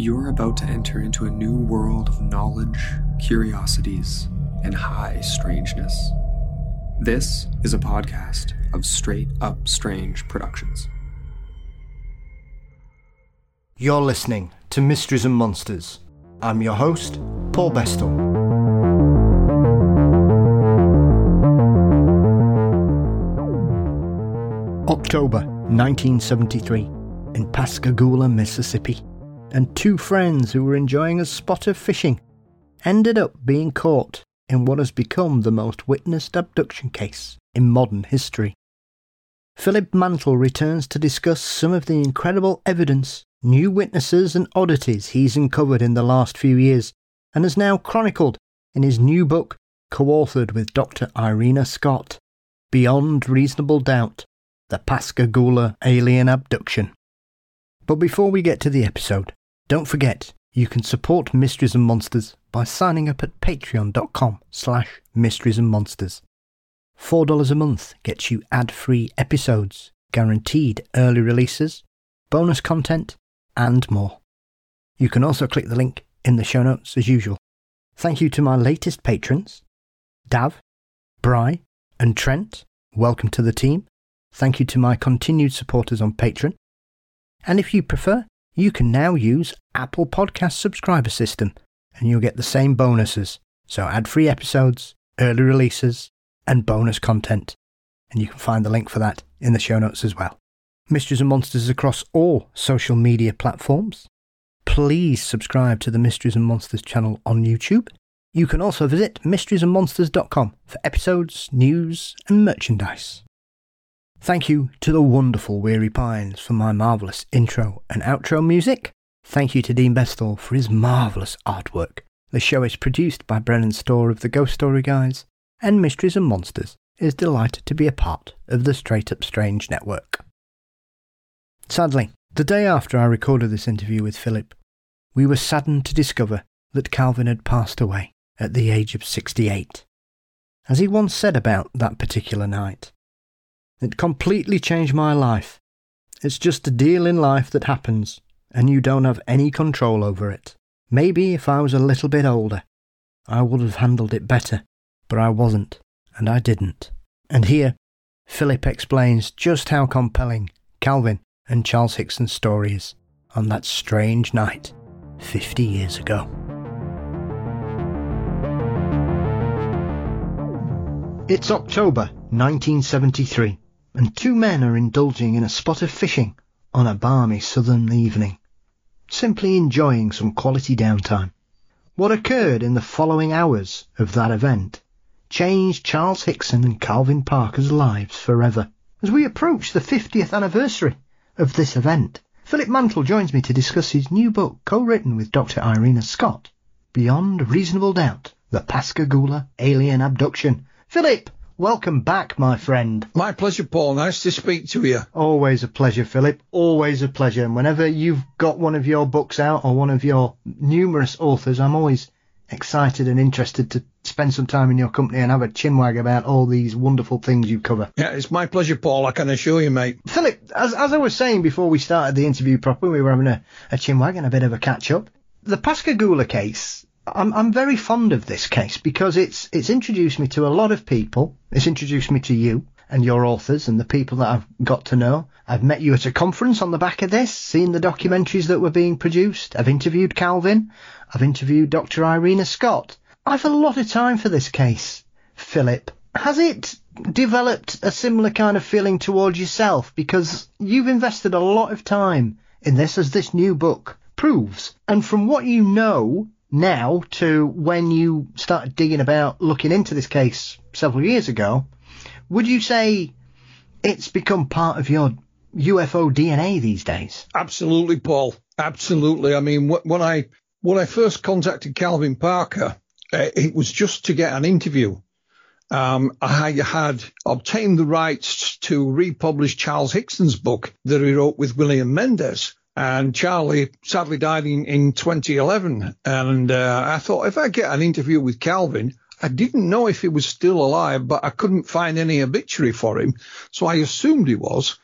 You're about to enter into a new world of knowledge, curiosities, and high strangeness. This is a podcast of Straight Up Strange Productions. You're listening to Mysteries and Monsters. I'm your host, Paul Bestall. October 1973 in Pascagoula, Mississippi, and two friends who were enjoying a spot of fishing ended up being caught in what has become the most witnessed abduction case in modern history. Philip Mantle returns to discuss some of the incredible evidence, new witnesses, and oddities he's uncovered in the last few years and has now chronicled in his new book, co authored with Dr. Irena Scott Beyond Reasonable Doubt The Pascagoula Alien Abduction. But before we get to the episode, don't forget you can support Mysteries and Monsters by signing up at patreon.com slash mysteries and monsters. $4 a month gets you ad-free episodes, guaranteed early releases, bonus content, and more. You can also click the link in the show notes as usual. Thank you to my latest patrons, Dav, Bry, and Trent. Welcome to the team. Thank you to my continued supporters on Patreon. And if you prefer, you can now use Apple Podcast subscriber system and you'll get the same bonuses. So ad-free episodes, early releases, and bonus content. And you can find the link for that in the show notes as well. Mysteries and Monsters across all social media platforms. Please subscribe to the Mysteries and Monsters channel on YouTube. You can also visit mysteriesandmonsters.com for episodes, news, and merchandise. Thank you to the wonderful Weary Pines for my marvellous intro and outro music. Thank you to Dean Bestall for his marvellous artwork. The show is produced by Brennan Storr of the Ghost Story Guys, and Mysteries and Monsters is delighted to be a part of the Straight Up Strange network. Sadly, the day after I recorded this interview with Philip, we were saddened to discover that Calvin had passed away at the age of 68. As he once said about that particular night, it completely changed my life. It's just a deal in life that happens, and you don't have any control over it. Maybe if I was a little bit older, I would have handled it better, but I wasn't, and I didn't. And here, Philip explains just how compelling Calvin and Charles Hickson's story is on that strange night 50 years ago. It's October 1973, and two men are indulging in a spot of fishing on a balmy southern evening, simply enjoying some quality downtime. What occurred in the following hours of that event changed Charles Hickson and Calvin Parker's lives forever. As we approach the 50th anniversary of this event, Philip Mantle joins me to discuss his new book, co-written with Dr. Irena Scott, Beyond Reasonable Doubt, The Pascagoula Alien Abduction. Philip, welcome back, my friend. My pleasure, Paul. Nice to speak to you. Always a pleasure, Philip. Always a pleasure. And whenever you've got one of your books out or one of your numerous authors, I'm always excited and interested to spend some time in your company and have a chinwag about all these wonderful things you cover. Yeah, it's my pleasure, Paul. I can assure you, mate. Philip, as, as I was saying before we started the interview properly, we were having a, a chinwag and a bit of a catch up. The Pascagoula case, I'm, I'm very fond of this case because it's, it's introduced me to a lot of people. It's introduced me to you and your authors and the people that I've got to know. I've met you at a conference on the back of this, seen the documentaries that were being produced. I've interviewed Calvin. I've interviewed Dr. Irena Scott. I've a lot of time for this case, Philip. Has it developed a similar kind of feeling towards yourself? Because you've invested a lot of time in this, as this new book proves. And from what you know now to when you started digging about looking into this case several years ago, would you say it's become part of your UFO DNA these days. Absolutely, Paul. Absolutely. I mean, when I when I first contacted Calvin Parker, uh, it was just to get an interview. Um, I had obtained the rights to republish Charles Hickson's book that he wrote with William Mendez. And Charlie sadly died in, in 2011. And uh, I thought if I get an interview with Calvin, I didn't know if he was still alive, but I couldn't find any obituary for him. So I assumed he was.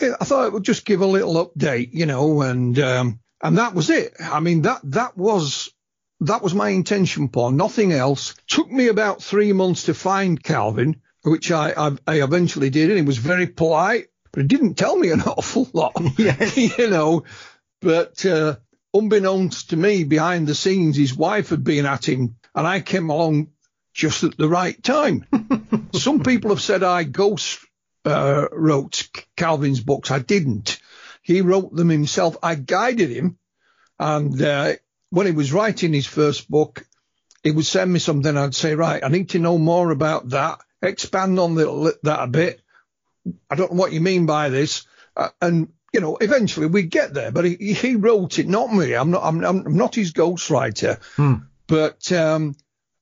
I thought it would just give a little update, you know, and um, and that was it. I mean, that that was that was my intention, Paul. Nothing else. Took me about three months to find Calvin, which I I, I eventually did, and he was very polite, but he didn't tell me an awful lot, Yes. you know. But uh, unbeknownst to me, behind the scenes, his wife had been at him, and I came along just at the right time. Some people have said I ghost uh, wrote Calvin's books. I didn't. He wrote them himself. I guided him, and uh, when he was writing his first book, he would send me something. I'd say, right, I need to know more about that. Expand on the, that a bit. I don't know what you mean by this, uh, and you know, eventually we get there. But he, he wrote it, not me. I'm not. I'm, I'm not his ghostwriter. But um,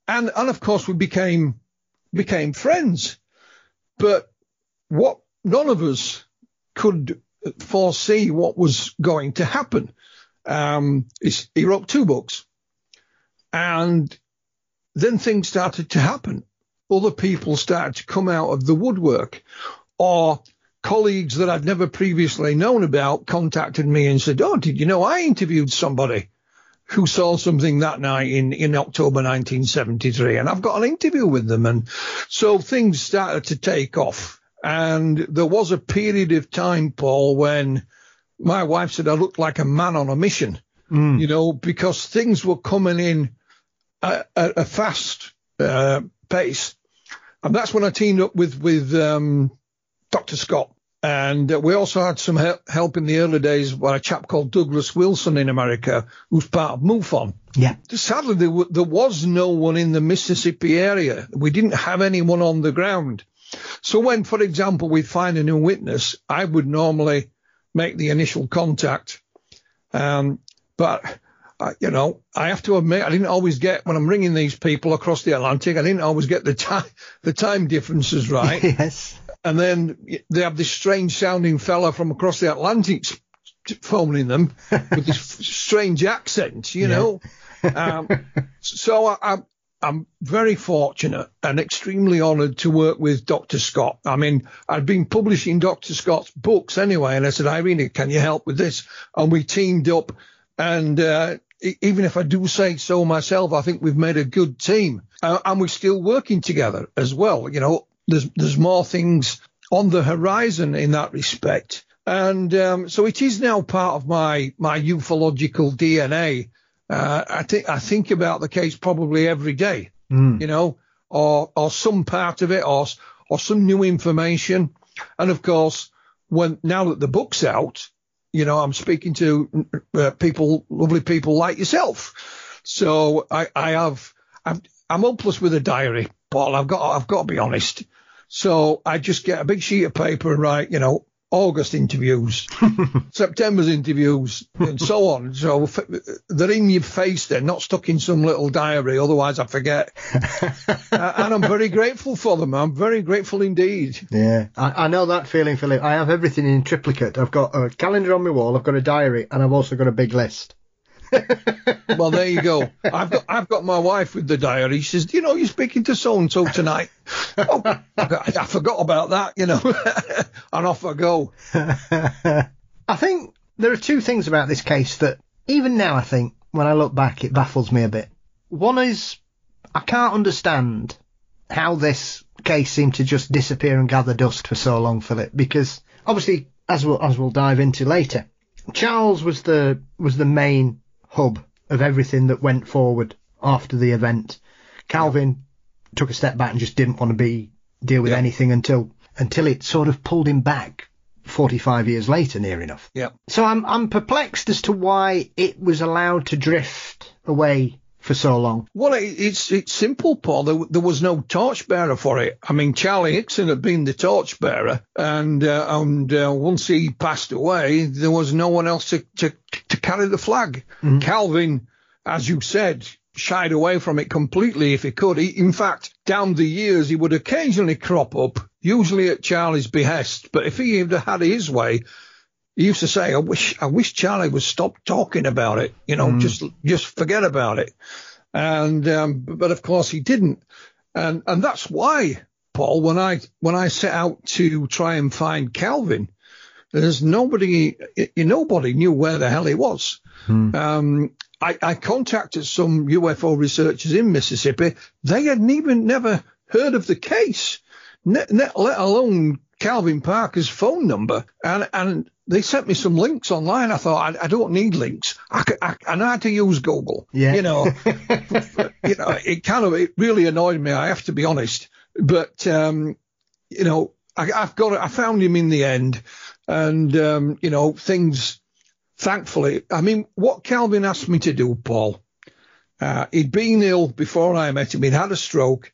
and and of course we became became friends. But what none of us could foresee what was going to happen. Um, is he wrote two books, and then things started to happen. Other people started to come out of the woodwork, or colleagues that I'd never previously known about contacted me and said, "Oh, did you know I interviewed somebody?" who saw something that night in, in October 1973. And I've got an interview with them. And so things started to take off. And there was a period of time, Paul, when my wife said I looked like a man on a mission, you know, because things were coming in at, at a fast uh, pace. And that's when I teamed up with, with um, Dr. Scott. And uh, we also had some help, help in the early days by a chap called Douglas Wilson in America, who's part of MUFON. Yeah. Sadly, there, w- there was no one in the Mississippi area. We didn't have anyone on the ground. So when, for example, we find a new witness, I would normally make the initial contact. Um, but, uh, you know, I have to admit, I didn't always get, when I'm ringing these people across the Atlantic, I didn't always get the time, the time differences right yes. And then they have this strange sounding fella from across the Atlantic phoning them with this strange accent, you know. Um, so I, I'm, I'm very fortunate and extremely honoured to work with Dr. Scott. I mean, I'd been publishing Dr. Scott's books anyway, and I said, Irene, can you help with this? And we teamed up, and uh, even if I do say so myself, I think we've made a good team, uh, and we're still working together as well. You know, there's there's more things on the horizon in that respect. And um, so it is now part of my my ufological DNA. Uh, I think I think about the case probably every day, you know, or or some part of it, or or some new information. And of course, when now that the book's out, you know, I'm speaking to uh, people, lovely people like yourself. So I I have I'm I'm hopeless with a diary, Paul. I've got I've got to be honest. So I just get a big sheet of paper and write, you know, August interviews, September's interviews, and so on. So f- they're in your face. They're not stuck in some little diary. Otherwise, I forget. uh, and I'm very grateful for them. I'm very grateful indeed. Yeah, I, I know that feeling, Philip. I have everything in triplicate. I've got a calendar on my wall, I've got a diary, and I've also got a big list. Well, there you go. I've got I've got my wife with the diary. She says, "Do you know you're speaking to so and so tonight?" oh, I, I forgot about that. You know, and off I go. I think there are two things about this case that, even now, I think, when I look back, it baffles me a bit. One is, I can't understand how this case seemed to just disappear and gather dust for so long, Philip, because obviously, as we'll, as we'll dive into later, Charles was the, was the main hub of everything that went forward after the event. Calvin took a step back and just didn't want to be, deal with Yeah. anything until, until it sort of pulled him back 45 years later, near enough. Yeah. So I'm I'm perplexed as to why it was allowed to drift away for so long? Well, it, it's it's simple, Paul. There, there, was no torchbearer for it. I mean, Charlie Hickson had been the torchbearer, and uh, and uh, once he passed away, there was no one else to to, to carry the flag. Mm-hmm. Calvin, as you said, shied away from it completely if he could. He, in fact, down the years, he would occasionally crop up, usually at Charlie's behest. But if he had had his way, he used to say, "I wish, I wish Charlie would stop talking about it. You know, mm. just, just forget about it." And um, but of course he didn't, and and that's why, Paul, when I when I set out to try and find Calvin, there's nobody, nobody knew where the hell he was. Hmm. Um, I, I, contacted some UFO researchers in Mississippi. They hadn't even never heard of the case, let alone Calvin Parker's phone number. And, and they sent me some links online. I thought, I, I don't need links. I, I, I know how to use Google. Yeah. You know, you know, it kind of, it really annoyed me. I have to be honest. But, um, you know, I, have got. I found him in the end. And, um, you know, things thankfully, I mean, what Calvin asked me to do, Paul, uh, he'd been ill before I met him. He'd had a stroke.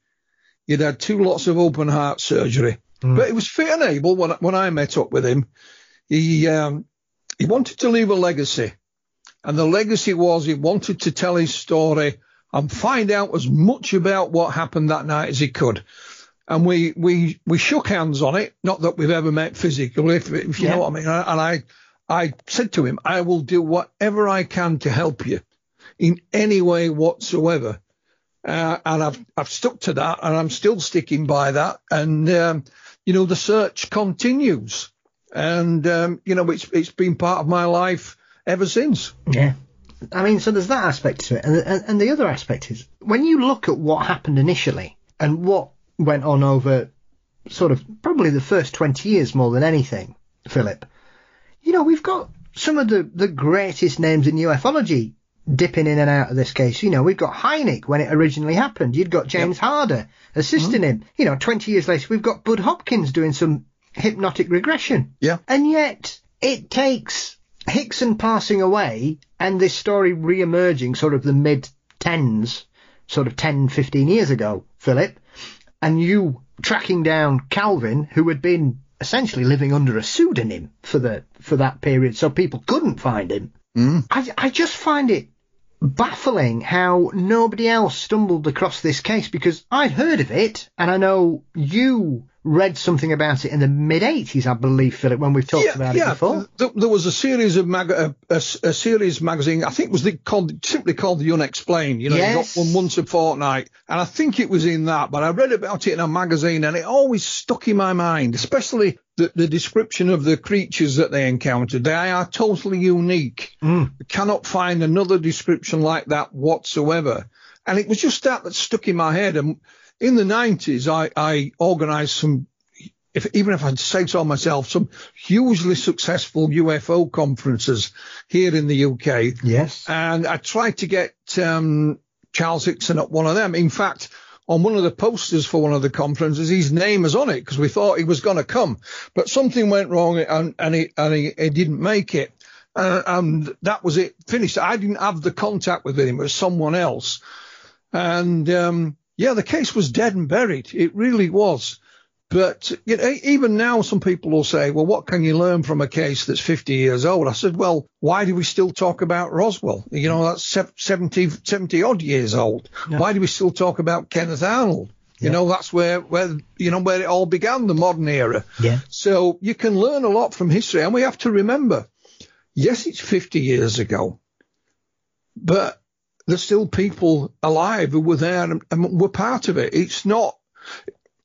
He'd had two lots of open heart surgery, mm. but he was fit and able when, when I met up with him. He, um, he wanted to leave a legacy and the legacy was he wanted to tell his story and find out as much about what happened that night as he could. And we, we, we shook hands on it. Not that we've ever met physically, if, if you yeah. know what I mean. And I, I said to him, I will do whatever I can to help you in any way whatsoever. Uh, and I've, I've stuck to that and I'm still sticking by that. And, um, you know, the search continues. And, um, you know, it's, it's been part of my life ever since. Yeah. I mean, so there's that aspect to it. And, and, and the other aspect is when you look at what happened initially and what went on over sort of probably the first 20 years more than anything, Philip, you know, we've got some of the, the greatest names in ufology dipping in and out of this case. You know, we've got Hynek when it originally happened. You'd got James yep. Harder assisting mm-hmm. him. You know, 20 years later, we've got Bud Hopkins doing some hypnotic regression. Yeah. And yet, it takes Hickson passing away and this story re-emerging sort of the mid tens, sort of 10, 15 years ago, Philip, and you tracking down Calvin, who had been essentially living under a pseudonym for the for that period, so people couldn't find him. Mm. I, I just find it baffling how nobody else stumbled across this case because I'd heard of it, and I know you read something about it in the mid 80s, I believe, Philip, when we've talked yeah, about yeah. it before. There, there was a series of mag- a, a, a, series magazine, I think it was the, called, simply called The Unexplained. You know, yes. you got one once a fortnight. And I think it was in that, but I read about it in a magazine and it always stuck in my mind, especially the, the description of the creatures that they encountered. They are totally unique. Mm. You cannot find another description like that whatsoever. And it was just that that stuck in my head. And in the 90s, I, I organised some, if, even if I'd say so myself, some hugely successful UFO conferences here in the UK. Yes. And I tried to get um, Charles Hickson at one of them. In fact, on one of the posters for one of the conferences, his name is on it because we thought he was going to come, but something went wrong and, and, he, and he, he didn't make it. Uh, and that was it finished. I didn't have the contact with him. It was someone else. And, um, yeah, the case was dead and buried. It really was. But you know, even now, some people will say, well, what can you learn from a case that's 50 years old? I said, well, why do we still talk about Roswell? You know, that's 70, 70 odd years old. Yeah. Why do we still talk about Kenneth Arnold? You yeah. know, that's where, where, you know, where it all began, the modern era. Yeah. So you can learn a lot from history. And we have to remember, yes, it's 50 years ago, but there's still people alive who were there and, and were part of it. It's not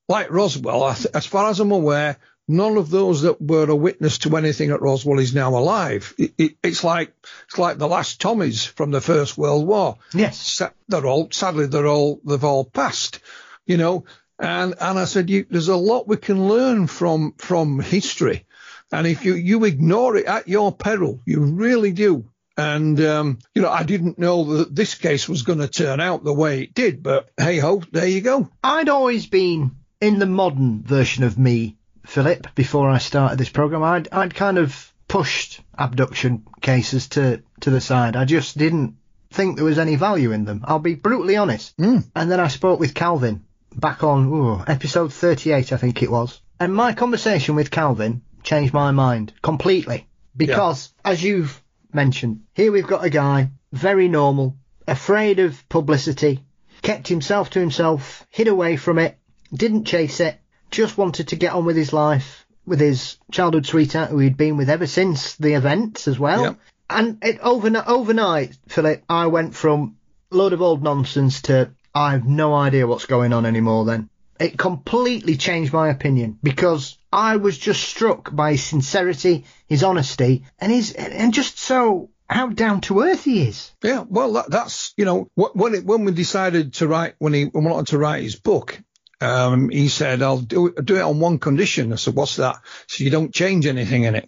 like Roswell. As far as I'm aware, none of those that were a witness to anything at Roswell is now alive. It, it, it's like it's like the last Tommies from the First World War. Yes, they're all sadly they're all they've all passed. You know, and and I said you, there's a lot we can learn from from history, and if you you ignore it at your peril, you really do. And, um, you know, I didn't know that this case was going to turn out the way it did, but hey ho, there you go. I'd always been in the modern version of me, Philip, before I started this program. I'd, I'd kind of pushed abduction cases to, to the side. I just didn't think there was any value in them. I'll be brutally honest. Mm. And then I spoke with Calvin back on ooh, episode 38, I think it was. And my conversation with Calvin changed my mind completely. Because, as you've mentioned, here we've got a guy, very normal, afraid of publicity, kept himself to himself, hid away from it, didn't chase it, just wanted to get on with his life, with his childhood sweetheart who he'd been with ever since the events as well. Yep. And it overnight, overnight, Philip, I went from load of old nonsense to I've no idea what's going on anymore then. It completely changed my opinion because I was just struck by his sincerity, his honesty, and his, and just so how down to earth he is. Yeah, well, that, that's you know when it, when we decided to write when he wanted to write his book, um, he said I'll do it, do it on one condition. I said, what's that? So you don't change anything in it.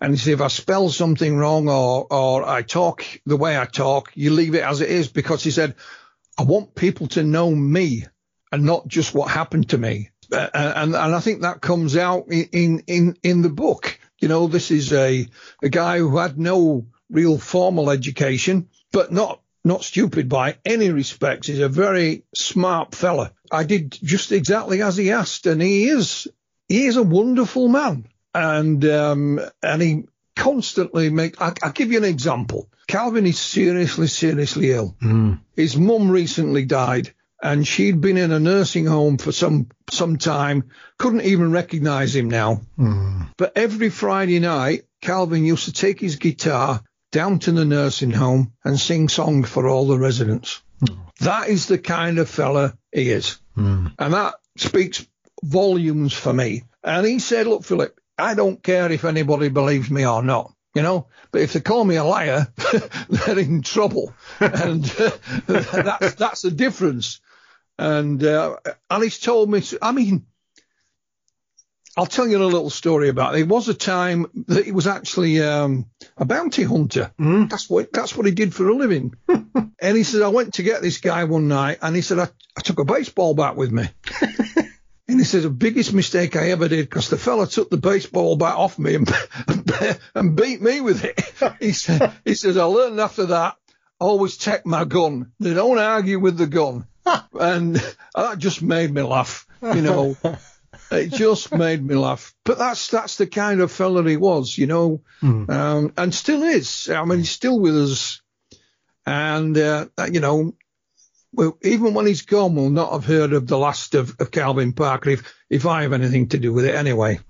And he said, if I spell something wrong or or I talk the way I talk, you leave it as it is because he said, I want people to know me and not just what happened to me. Uh, and and I think that comes out in in in the book. You know, this is a a guy who had no real formal education, but not not stupid by any respects. He's a very smart fella. I did just exactly as he asked, and he is he is a wonderful man, and um, and he constantly make. I, I'll give you an example. Calvin is seriously, seriously ill. His mum recently died, and she'd been in a nursing home for some some time. Couldn't even recognise him now. But every Friday night, Calvin used to take his guitar down to the nursing home and sing songs for all the residents. That is the kind of fella he is. And that speaks volumes for me. And he said, look, Philip, I don't care if anybody believes me or not. You know, but if they call me a liar, they're in trouble, and uh, that's that's the difference. And uh, Alice told me, I mean, I'll tell you a little story about it. There was a time that he was actually um, a bounty hunter. That's what that's what he did for a living. and he said, I went to get this guy one night, and he said, I, I took a baseball bat with me. And he says, the biggest mistake I ever did because the fella took the baseball bat off me and, and beat me with it. He said, he says, I learned after that, always check my gun. They don't argue with the gun. and that just made me laugh, you know. It just made me laugh. But that's that's the kind of fella he was, you know, um, and still is. I mean, he's still with us. And, uh, you know, well, even when he's gone, we'll not have heard of the last of, of Calvin Parker if, if I have anything to do with it anyway.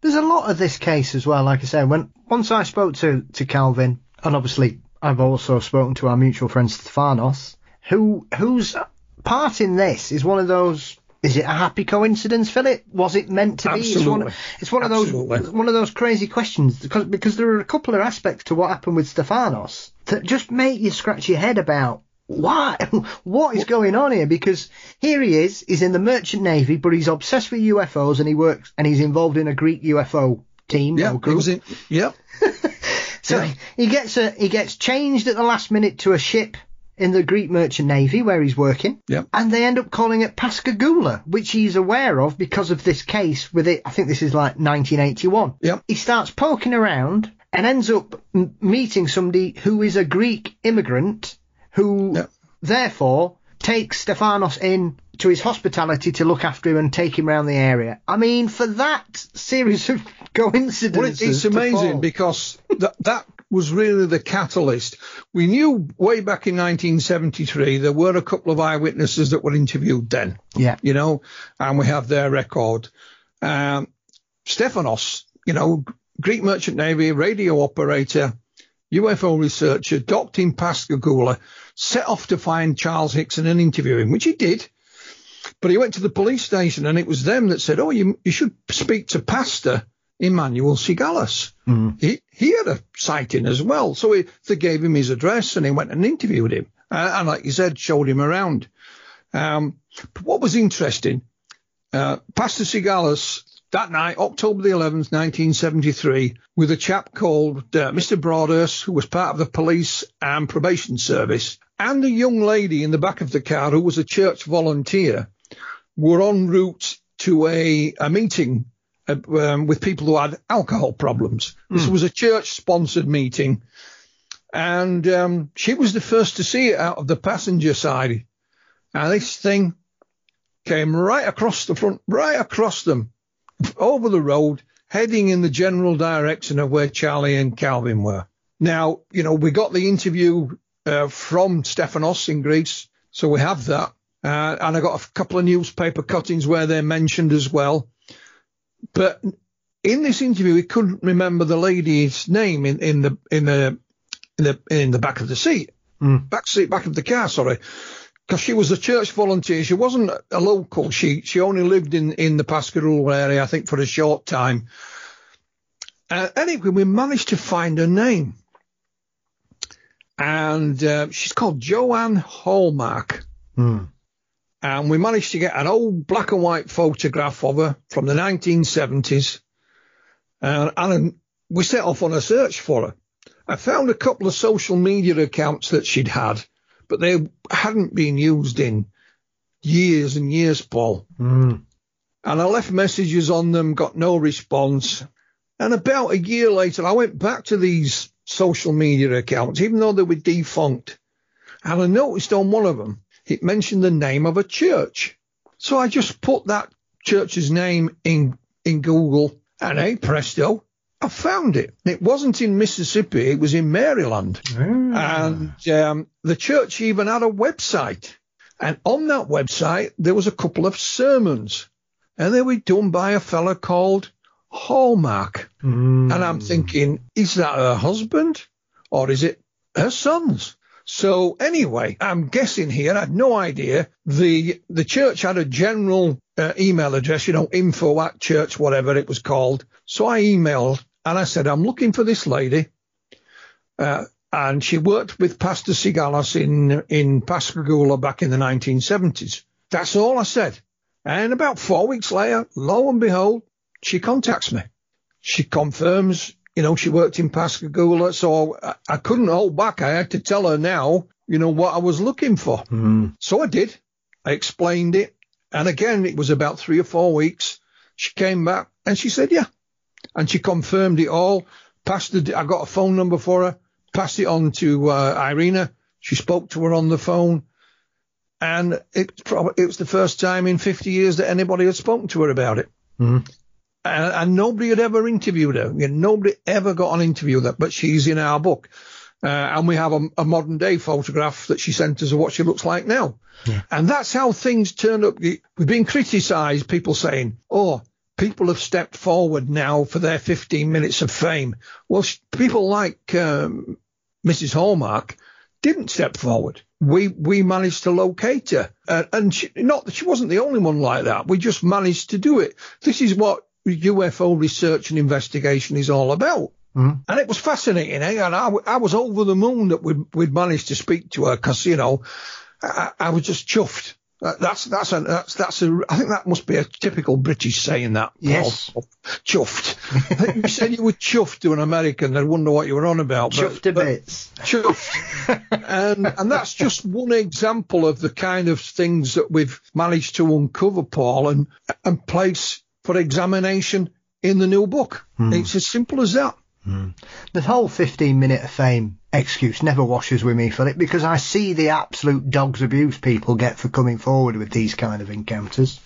There's a lot of this case as well. Like I said, when once I spoke to to Calvin, and obviously I've also spoken to our mutual friend Stefanos, who whose part in this is one of those. Is it a happy coincidence, Philip? Was it meant to be? It's one, Absolutely. it's one of those Absolutely. one of those crazy questions because because there are a couple of aspects to what happened with Stefanos that just make you scratch your head about why what is going on here because here he is he's in the merchant navy but he's obsessed with UFOs and he works and he's involved in a Greek UFO team Yeah, group. was in, yeah, So Yeah. he gets a he gets changed at the last minute to a ship in the Greek merchant navy where he's working. Yeah. And they end up calling it Pascagoula, which he's aware of because of this case with it. I think this is like 1981. Yeah. He starts poking around and ends up m- meeting somebody who is a Greek immigrant who Yeah. therefore takes Stephanos in to his hospitality to look after him and take him around the area. I mean, for that series of coincidences. Well, it's amazing because that that was really the catalyst. We knew way back in 1973 there were a couple of eyewitnesses that were interviewed then, Yeah. you know, and we have their record. Um, Stephanos, you know, Greek Merchant Navy radio operator, UFO researcher, docked in Pascagoula, set off to find Charles Hickson and interview him, which he did. But he went to the police station and it was them that said, Oh, you, you should speak to Pastor Emmanuel Sigalis. He, he had a sighting as well. So he, they gave him his address and he went and interviewed him. Uh, and like you said, showed him around. Um, but what was interesting, uh, Pastor Sigalas that night, October the 11th, 1973, with a chap called uh, Mr. Broadhurst, who was part of the police and probation service, and a young lady in the back of the car who was a church volunteer, were en route to a, a meeting uh, um, with people who had alcohol problems. This was a church sponsored meeting. And um, she was the first to see it out of the passenger side. And this thing came right across the front, right across them, over the road, heading in the general direction of where Charlie and Calvin were. Now, you know, we got the interview uh, from Stephanos in Greece, so we have that. Uh, and I got a couple of newspaper cuttings where they're mentioned as well. But in this interview, he couldn't remember the lady's name in, in the in the in the in the back of the seat, Mm. back seat, back of the car. Sorry, because she was a church volunteer. She wasn't a local. She she only lived in in the Pascagoula area, I think, for a short time. Uh, anyway, we managed to find her name, and uh, she's called Joanne Hallmark. Mm. And we managed to get an old black and white photograph of her from the 1970s. Uh, and we set off on a search for her. I found a couple of social media accounts that she'd had, but they hadn't been used in years and years, Paul. Mm. And I left messages on them, got no response. And about a year later, I went back to these social media accounts, even though they were defunct. And I noticed on one of them, it mentioned the name of a church. So I just put that church's name in, in Google and hey, presto, I found it. It wasn't in Mississippi, it was in Maryland. And um, the church even had a website. And on that website, there was a couple of sermons. And they were done by a fella called Hallmark. Mm. And I'm thinking, is that her husband or is it her son's? So anyway, I'm guessing here. I had no idea. The the church had a general uh, email address, you know, info at church, whatever it was called. So I emailed and I said, I'm looking for this lady. Uh, and she worked with Pastor Sigalos in in Pascagoula back in the 1970s. That's all I said. And about four weeks later, lo and behold, she contacts me. She confirms, you know, she worked in Pascagoula, so I, I couldn't hold back. I had to tell her now, you know, what I was looking for. Mm. So I did. I explained it. And again, it was about three or four weeks. She came back and she said, yeah. And she confirmed it all. Passed the, I got a phone number for her, passed it on to uh, Irena. She spoke to her on the phone. And it, prob- it was the first time in 50 years that anybody had spoken to her about it. Mm. And, and nobody had ever interviewed her. You know, nobody ever got an interview with her, but she's in our book. Uh, and we have a, a modern day photograph that she sent us of what she looks like now. And that's how things turn up. We've been criticised, people saying, oh, people have stepped forward now for their 15 minutes of fame. Well, sh- people like um, Mrs. Hallmark didn't step forward. We we managed to locate her, uh, and she, not that she wasn't the only one like that. We just managed to do it. This is what UFO research and investigation is all about. Mm. And it was fascinating, eh? And I, w- I was over the moon that we'd, we'd managed to speak to her because, you know, I, I was just chuffed. Uh, That's that's a that's that's a I think that must be a typical British saying that. Paul. Yes. chuffed. I think you said you were chuffed to an American. They'd wonder what you were on about. but- Chuffed to but- bits. chuffed. and and that's just one example of the kind of things that we've managed to uncover, Paul, and and place for examination in the new book. It's as simple as that. The whole 15 minute of fame excuse never washes with me, Philip, because I see the absolute dog's abuse people get for coming forward with these kind of encounters.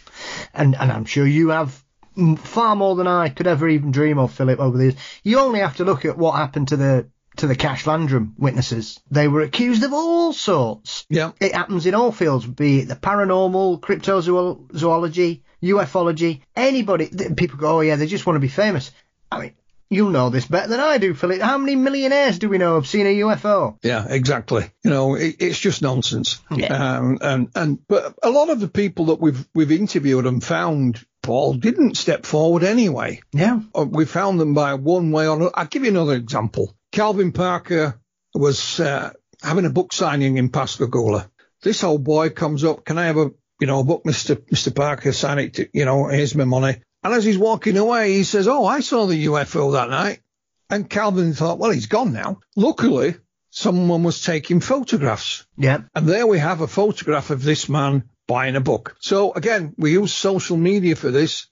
And, and I'm sure you have mm, far more than I could ever even dream of, Philip, over the years. You only have to look at what happened to the to the Cash Landrum witnesses. They were accused of all sorts. Yeah. It happens in all fields, be it the paranormal, cryptozoology, ufology, anybody. People go, oh yeah, they just want to be famous. I mean, you know this better than I do, Philip. How many millionaires do we know have seen a UFO? Yeah, exactly. You know, it, it's just nonsense. Um, and and but a lot of the people that we've we've interviewed and found, Paul, didn't step forward anyway. Yeah. Uh, We found them by one way or another. I'll give you another example. Calvin Parker was uh, having a book signing in Pascagoula. This old boy comes up, can I have a you know a book, Mister Mister Parker? Sign it. To, you know, here's my money. And as he's walking away, he says, "Oh, I saw the UFO that night." And Calvin thought, "Well, he's gone now." Luckily, someone was taking photographs. Yeah. And there we have a photograph of this man buying a book. So again, we use social media for this.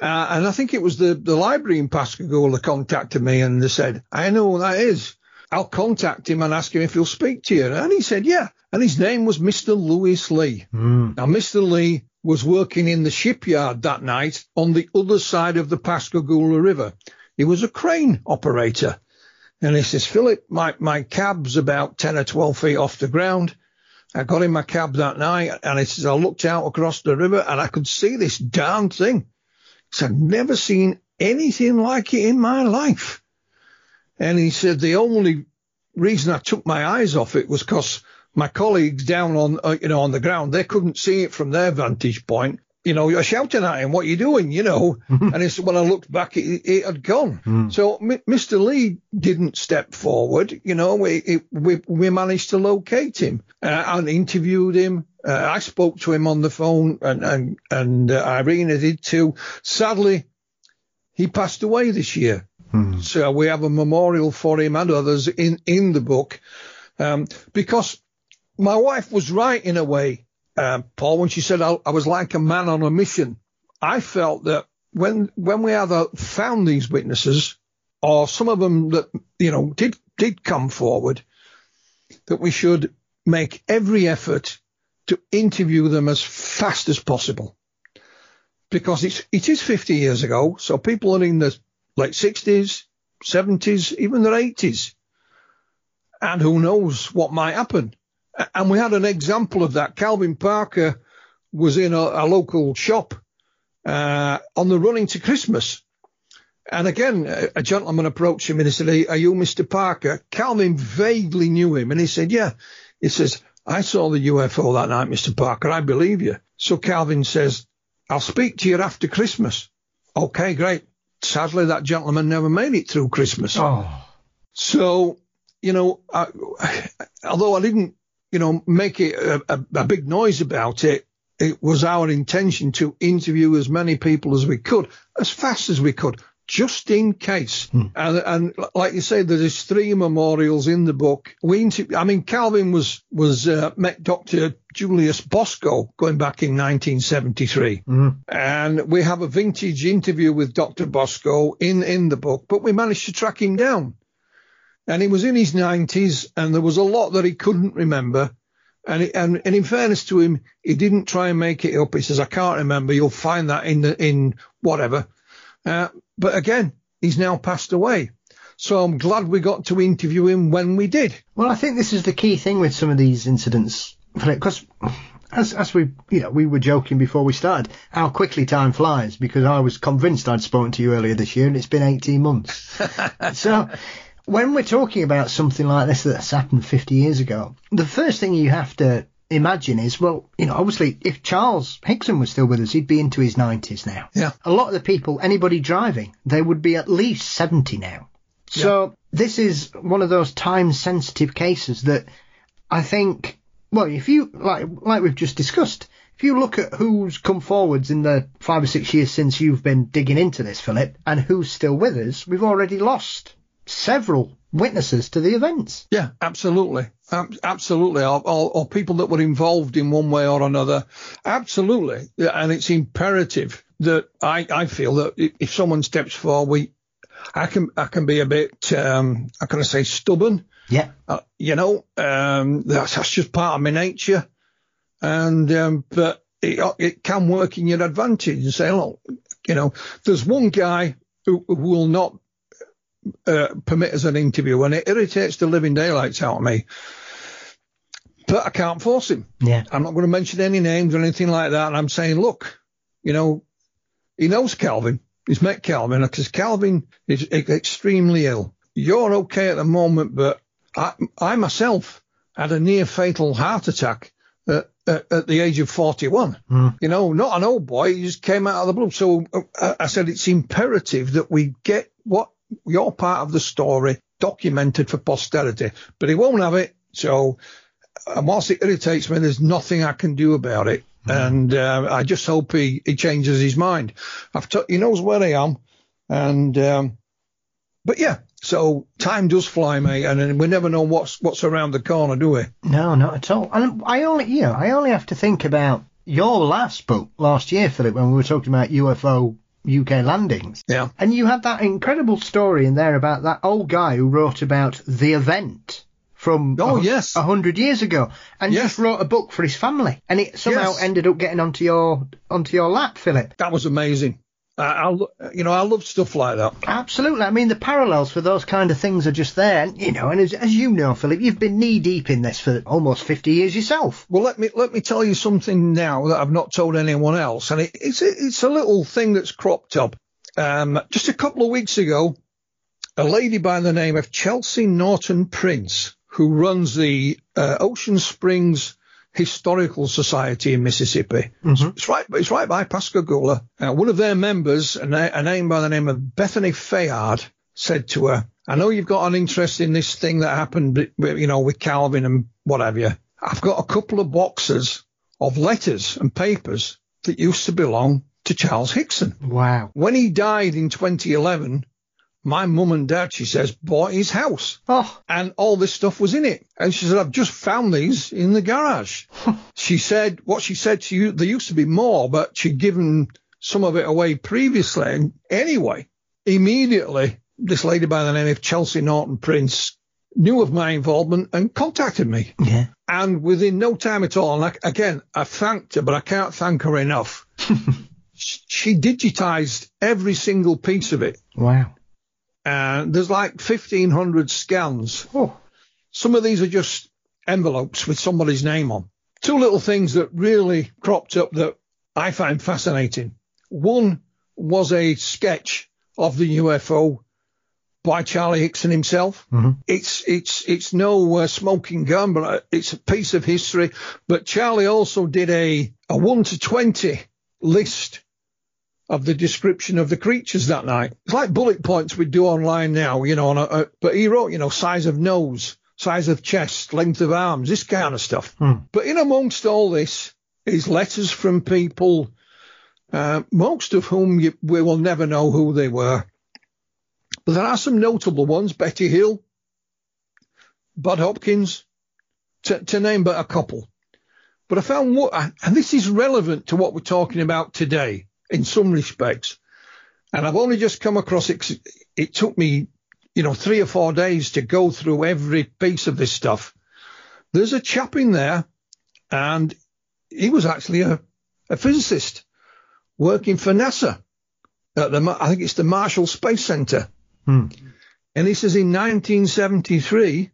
Uh, and I think it was the, the library in Pascagoula contacted me and they said, I know who that is. I'll contact him and ask him if he'll speak to you. And he said, yeah. And his name was Mr. Lewis Lee. Now, Mr. Lee was working in the shipyard that night on the other side of the Pascagoula River. He was a crane operator. And he says, Philip, my, my cab's about 10 or 12 feet off the ground. I got in my cab that night and he says, I looked out across the river and I could see this darn thing. Said, I've never seen anything like it in my life. And he said, the only reason I took my eyes off it was because my colleagues down on, uh, you know, on the ground, they couldn't see it from their vantage point. You know, you're shouting at him, what are you doing? You know, and it's when I looked back, it, it had gone. So M- Mr. Lee didn't step forward. You know, we, it, we, we managed to locate him uh, and interviewed him. Uh, I spoke to him on the phone and, and, and uh, Irena did too. Sadly, he passed away this year. So we have a memorial for him and others in, in the book. Um, because my wife was right in a way, uh, Paul, when she said I, I was like a man on a mission. I felt that when, when we either found these witnesses or some of them that, you know, did, did come forward, that we should make every effort to interview them as fast as possible. Because it's, it is 50 years ago. So people are in the late 60s, 70s, even their 80s. And who knows what might happen. And we had an example of that. Calvin Parker was in a, a local shop uh, on the running to Christmas. And again, a, a gentleman approached him and he said, Are you Mr. Parker? Calvin vaguely knew him. And he said, Yeah. He says, I saw the UFO that night, Mr. Parker. I believe you. So Calvin says, I'll speak to you after Christmas. Okay, great. Sadly, that gentleman never made it through Christmas. Oh, So, you know, I, although I didn't, you know, make it a, a, a big noise about it, it was our intention to interview as many people as we could, as fast as we could, just in case. And, and like you say, there's three memorials in the book. We, inter- I mean, Calvin was was uh, met Dr. Julius Bosco going back in 1973, and we have a vintage interview with Dr. Bosco in in the book, but we managed to track him down and he was in his 90s and there was a lot that he couldn't remember and, and and in fairness to him he didn't try and make it up he says i can't remember you'll find that in the in whatever uh, but again he's now passed away so i'm glad we got to interview him when we did Well, I think this is the key thing with some of these incidents, because as as we you know we were joking before we started, how quickly time flies. Because I was convinced I'd spoken to you earlier this year, and it's been 18 months. so. When we're talking about something like this that's happened 50 years ago, the first thing you have to imagine is, well, you know, obviously, if Charles Hickson was still with us, he'd be into his 90s now. Yeah. A lot of the people, anybody driving, they would be at least 70 now. So this is one of those time sensitive cases that I think, well, if you, like, like we've just discussed, if you look at who's come forwards in the five or six years since you've been digging into this, Philip, and who's still with us, we've already lost several witnesses to the events. Yeah, absolutely. Ab- absolutely. Or, or, or people that were involved in one way or another. Absolutely. And it's imperative that I, I feel that if someone steps forward, we, I can, I can be a bit, um, how can I say, stubborn. Yeah. Uh, you know, um, that's, that's just part of my nature. And, um, but it, it can work in your advantage and say, look, you know, there's one guy who, who will not uh, permit us an interview and it irritates the living daylights out of me. But I can't force him. Yeah. I'm not going to mention any names or anything like that. And I'm saying, look, you know, he knows Calvin. He's met Calvin because Calvin is extremely ill. You're okay at the moment, but I, I myself had a near fatal heart attack at, at, at the age of 41. You know, not an old boy. He just came out of the blue. So uh, I said it's imperative that we get what your part of the story documented for posterity. But he won't have it. So and whilst it irritates me, there's nothing I can do about it. And uh, I just hope he, he changes his mind. I've t- he knows where I am, and um, but yeah. So time does fly, mate, and, and we never know what's what's around the corner, do we? No, not at all. And I only, you know, I only have to think about your last book last year, Philip, when we were talking about UFO UK landings. Yeah. And you had that incredible story in there about that old guy who wrote about the event from Oh, a, yes. a hundred years ago, and Yes. just wrote a book for his family, and it somehow Yes. ended up getting onto your onto your lap, Philip. That was amazing. I, I, you know, I love stuff like that. Absolutely. I mean, the parallels for those kind of things are just there, and you know, and as, as you know, Philip, you've been knee deep in this for almost fifty years yourself. Well, let me let me tell you something now that I've not told anyone else, and it, it's a, it's a little thing that's cropped up. Um, just a couple of weeks ago, a lady by the name of Chelsea Norton Prince, who runs the uh, Ocean Springs Historical Society in Mississippi, it's right it's right by Pascagoula. Uh, one of their members, a, na- a name by the name of Bethany Fayard, said to her, "I know you've got an interest in this thing that happened, you know, with Calvin and what have you. I've got a couple of boxes of letters and papers that used to belong to Charles Hickson. Wow. When he died in 2011, my mum and dad, she says, bought his house Oh, and all this stuff was in it. And she said, I've just found these in the garage. she said, what she said to you, there used to be more, but she'd given some of it away previously. And anyway, immediately, this lady by the name of Chelsea Norton Prince knew of my involvement and contacted me. yeah. And within no time at all, and I, again, I thanked her, but I can't thank her enough. she digitized every single piece of it. Wow. And there's like 1,500 scans. Oh. Some of these are just envelopes with somebody's name on. Two little things that really cropped up that I find fascinating. One was a sketch of the UFO by Charlie Hickson himself. It's it's it's no uh, smoking gun, but uh, it's a piece of history. But Charlie also did a a one to twenty list of the description of the creatures that night. It's like bullet points we do online now, you know. On a, a, but he wrote, you know, size of nose, size of chest, length of arms, this kind of stuff. But in amongst all this is letters from people, uh, most of whom you, we will never know who they were. But there are some notable ones: Betty Hill, Bud Hopkins, to, to name but a couple. But I found what, and this is relevant to what we're talking about today in some respects. And I've only just come across it. It took me, you know, three or four days to go through every piece of this stuff. There's a chap in there, and he was actually a, a physicist working for NASA at the, I think it's the Marshall Space Center. Hmm. And he says in 1973,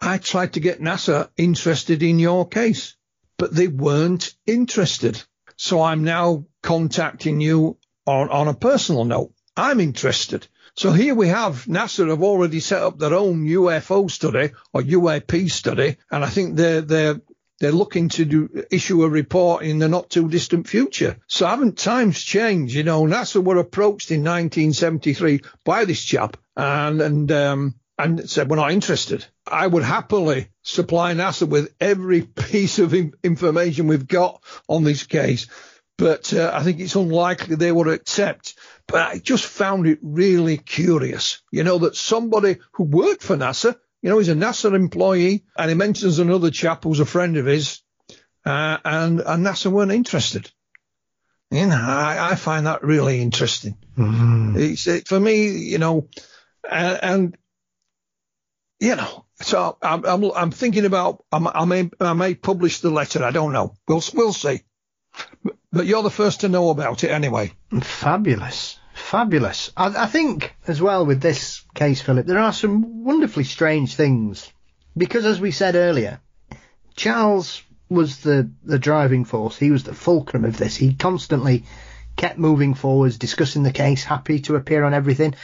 I tried to get NASA interested in your case, but they weren't interested. So I'm now contacting you on, on a personal note. I'm interested. So here we have NASA have already set up their own UFO study or UAP study, and I think they're they're they're looking to do, issue a report in the not too distant future. So haven't times changed? You know, NASA were approached in 1973 by this chap and and um, and said we're not interested. I would happily supply NASA with every piece of information we've got on this case, but uh, I think it's unlikely they would accept. But I just found it really curious, you know, that somebody who worked for NASA, you know, he's a NASA employee, and he mentions another chap who's a friend of his, uh, and and NASA weren't interested. You know, I, I find that really interesting. It's it, for me, you know, and, and you know, so I'm I'm, I'm thinking about I, I may I may publish the letter. I don't know. We'll we'll see. But, you're the first to know about it anyway. Fabulous. Fabulous. I, I think as well with this case, Philip, there are some wonderfully strange things. Because as we said earlier, Charles was the, the driving force. He was the fulcrum of this. He constantly kept moving forwards, discussing the case, happy to appear on everything.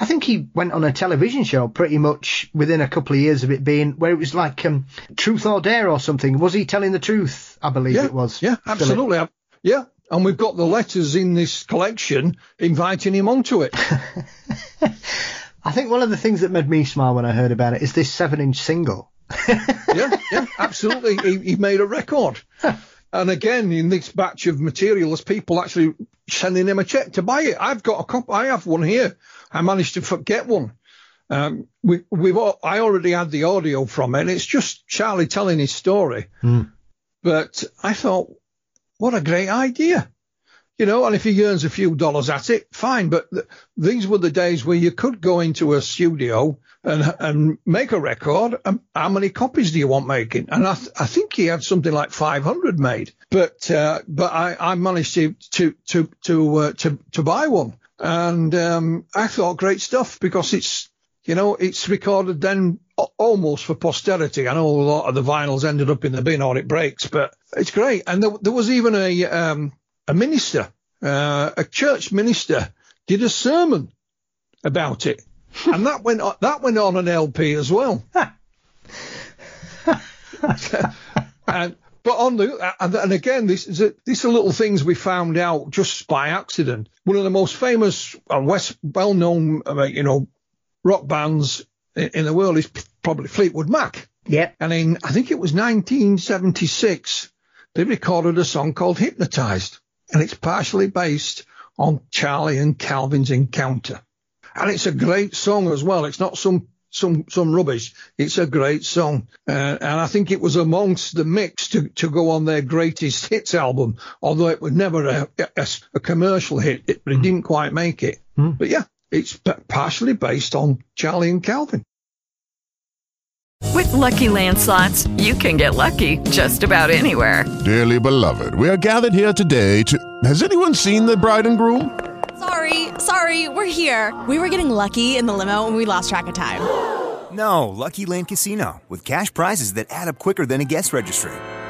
I think he went on a television show pretty much within a couple of years of it being where it was like um, Truth or Dare or something. Was he telling the truth? I believe Yeah, it was. Yeah, absolutely. I- Yeah, and we've got the letters in this collection inviting him onto it. I think one of the things that made me smile when I heard about it is this seven inch single. yeah, yeah, absolutely. He, he made a record. And again, in this batch of material, there's people actually sending him a check to buy it. I've got a copy. I have one here. I managed to forget one. Um, we, we've all, I already had the audio from it. And it's just Charlie telling his story. But I thought, what a great idea. you know, and if he earns a few dollars at it, fine. But th- these were the days where you could go into a studio and and make a record. And how many copies do you want making? And I, th- I think he had something like 500 made. But uh, but I, I managed to to to to uh, to to buy one, and um, I thought great stuff because it's you know it's recorded then almost for posterity. I know a lot of the vinyls ended up in the bin or it breaks, but it's great. And there, there was even a um, a minister, uh, a church minister, did a sermon about it, and that went on, that went on an LP as well. and but on the and, and again, this is a, these are little things we found out just by accident. One of the most famous and west well-known, uh, you know, rock bands in, the world is probably Fleetwood Mac. Yeah. And in I think it was 1976, they recorded a song called "Hypnotized." and it's partially based on Charlie and Calvin's encounter. And it's a great song as well. It's not some some some rubbish. It's a great song, uh, and I think it was amongst the mix to, to go on their greatest hits album. Although it was never a, a, a commercial hit, it, but it didn't quite make it. Mm. But yeah, it's partially based on Charlie and Calvin. With lucky landslots, you can get lucky just about anywhere. Dearly beloved, we are gathered here today to. Has anyone seen the bride and groom? Sorry, sorry, we're here. We were getting lucky in the limo and we lost track of time. No, Lucky Land Casino, with cash prizes that add up quicker than a guest registry.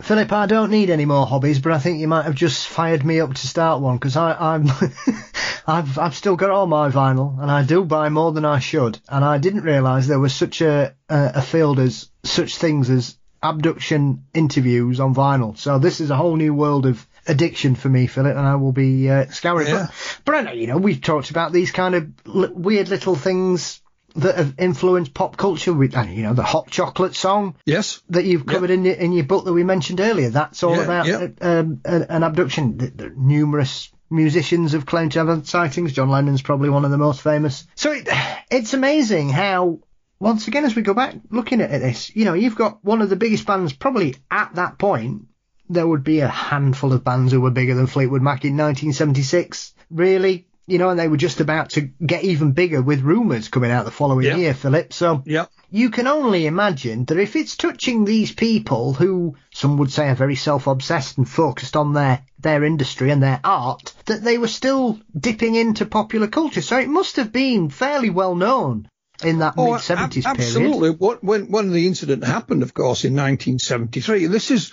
Philip, I don't need any more hobbies, but I think you might have just fired me up to start one because I'm, I've, I've still got all my vinyl and I do buy more than I should. And I didn't realise there was such a, a, a field as such things as abduction interviews on vinyl. So this is a whole new world of addiction for me, Philip, and I will be uh, scouring. Yeah. But, but I know, you know, we've talked about these kind of li- weird little things that have influenced pop culture. With you know the hot chocolate song Yes. that you've covered in your in your book that we mentioned earlier. That's all Yeah, about yeah. uh, um, an, an abduction. Numerous musicians have claimed to have had sightings. John Lennon's probably one of the most famous. So it, it's amazing how. Once again, as we go back looking at this, you know, you've got one of the biggest bands probably at that point. There would be a handful of bands who were bigger than Fleetwood Mac in 1976. Really, you know, and they were just about to get even bigger with rumours coming out the following Yeah. year, Philip. So Yeah. you can only imagine that if it's touching these people who some would say are very self-obsessed and focused on their their industry and their art, that they were still dipping into popular culture. So it must have been fairly well known in that Oh, mid seventies ab- period. Absolutely. What, when, when the incident happened, of course, in 1973, this is,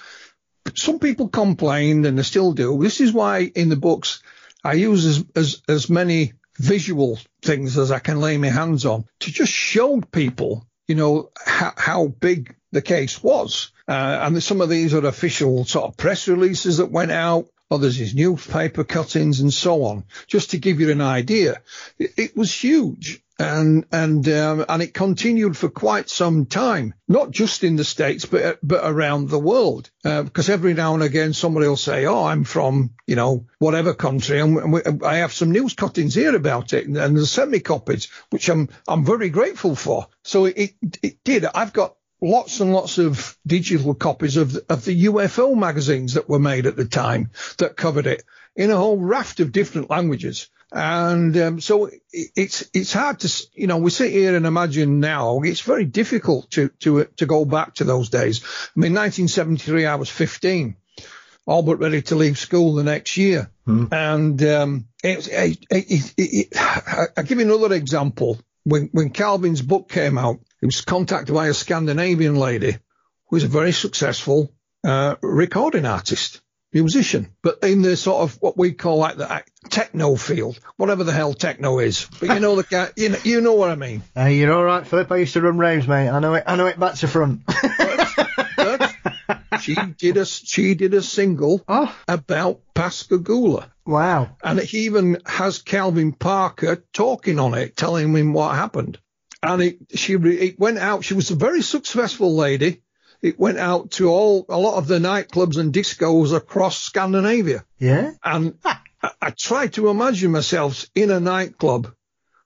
some people complained and they still do. This is why in the books I use as, as, as many visual things as I can lay my hands on to just show people, you know, how, how big the case was. Uh, and some of these are official sort of press releases that went out. Others is newspaper cuttings and so on, just to give you an idea. It, it was huge and and um, and it continued for quite some time, not just in the states, but but around the world. Uh, because every now and again somebody will say, "Oh, I'm from you know whatever country, and we, I have some news cuttings here about it," and, and they sent me copies, which I'm I'm very grateful for. So it it did. I've got lots and lots of digital copies of the, of the UFO magazines that were made at the time that covered it in a whole raft of different languages. And um, so it, it's it's hard to you know we sit here and imagine now it's very difficult to to to go back to those days. I mean, 1973, I was 15, all but ready to leave school the next year, and um, it, it, it, I'll give you another example. When when Calvin's book came out, he was contacted by a Scandinavian lady who is a very successful uh, recording artist musician, but in the sort of what we call like the techno field, whatever the hell techno is. But you know the guy, you know, you know what I mean. Hey, you're all right, Philip. I used to run raves, mate. I know it. I know it back to front. she did a she did a single oh. about Pascagoula. Wow! And it even has Calvin Parker talking on it, telling him what happened. And it she it went out. She was a very successful lady. It went out to all a lot of the nightclubs and discos across Scandinavia. Yeah. And I, I tried to imagine myself in a nightclub,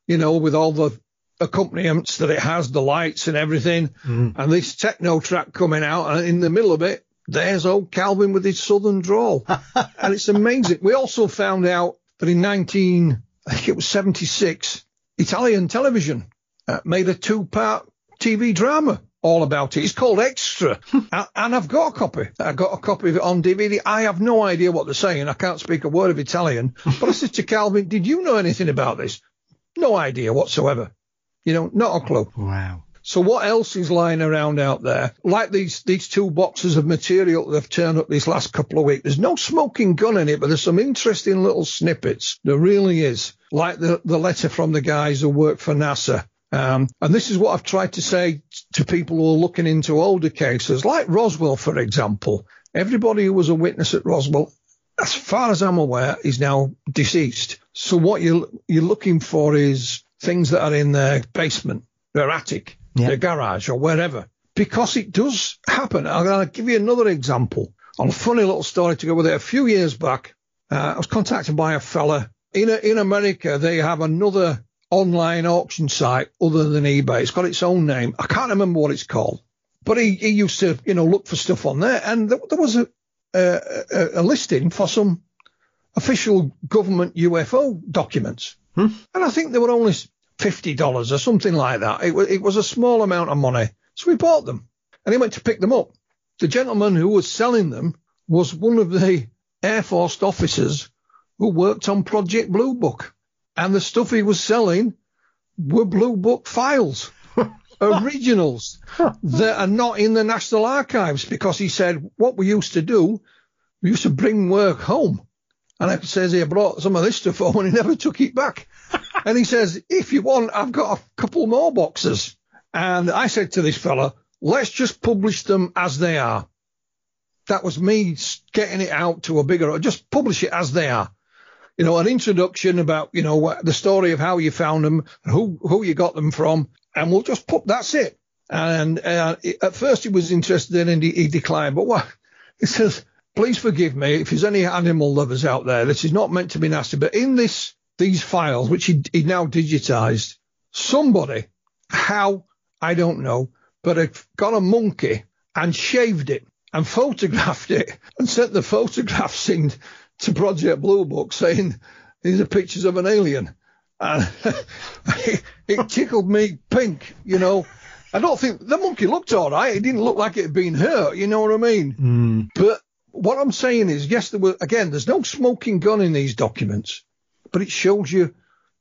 you know, with all the accompaniments that it has, the lights and everything, mm. and this techno track coming out, and in the middle of it, there's old Calvin with his southern drawl, and it's amazing. We also found out that in 19, I think it was 76, Italian television uh, made a two-part TV drama all about it. It's called Extra, and I've got a copy. I got a copy of it on DVD. I have no idea what they're saying. I can't speak a word of Italian, but I said to Calvin, "Did you know anything about this?" No idea whatsoever. You know, not a clue. Wow. So what else is lying around out there? Like these these two boxes of material that have turned up these last couple of weeks. There's no smoking gun in it, but there's some interesting little snippets. There really is. Like the, the letter from the guys who work for NASA. Um, and this is what I've tried to say to people who are looking into older cases, like Roswell, for example. Everybody who was a witness at Roswell, as far as I'm aware, is now deceased. So what you're, you're looking for is things that are in their basement, their attic, yeah. their garage, or wherever. Because it does happen. I'll give you another example on a funny little story to go with it. A few years back, uh, I was contacted by a fella in in America. They have another online auction site other than eBay. It's got its own name. I can't remember what it's called, but he, he used to you know look for stuff on there, and there, there was a, a, a listing for some official government UFO documents. Hmm? And I think they were only fifty dollars or something like that. It, it was a small amount of money, so we bought them. And he went to pick them up. The gentleman who was selling them was one of the Air Force officers who worked on Project Blue Book, and the stuff he was selling were Blue Book files. originals that are not in the National Archives because he said what we used to do, we used to bring work home. And it says he brought some of this stuff home and he never took it back. and he says, if you want, I've got a couple more boxes. And I said to this fella, let's just publish them as they are. That was me getting it out to a bigger, just publish it as they are. You know, an introduction about, you know, the story of how you found them, who, who you got them from, and we'll just put, that's it. And uh, at first he was interested in and he, he declined, but what, he says, please forgive me if there's any animal lovers out there. This is not meant to be nasty, but in this these files, which he, he now digitized, somebody, how I don't know, but had got a monkey and shaved it and photographed it and sent the photographs in to Project Blue Book saying these are pictures of an alien. And it, it tickled me pink, you know. I don't think the monkey looked all right. It didn't look like it had been hurt, you know what I mean? Mm. But what I'm saying is, yes, there were, again, there's no smoking gun in these documents, but it shows you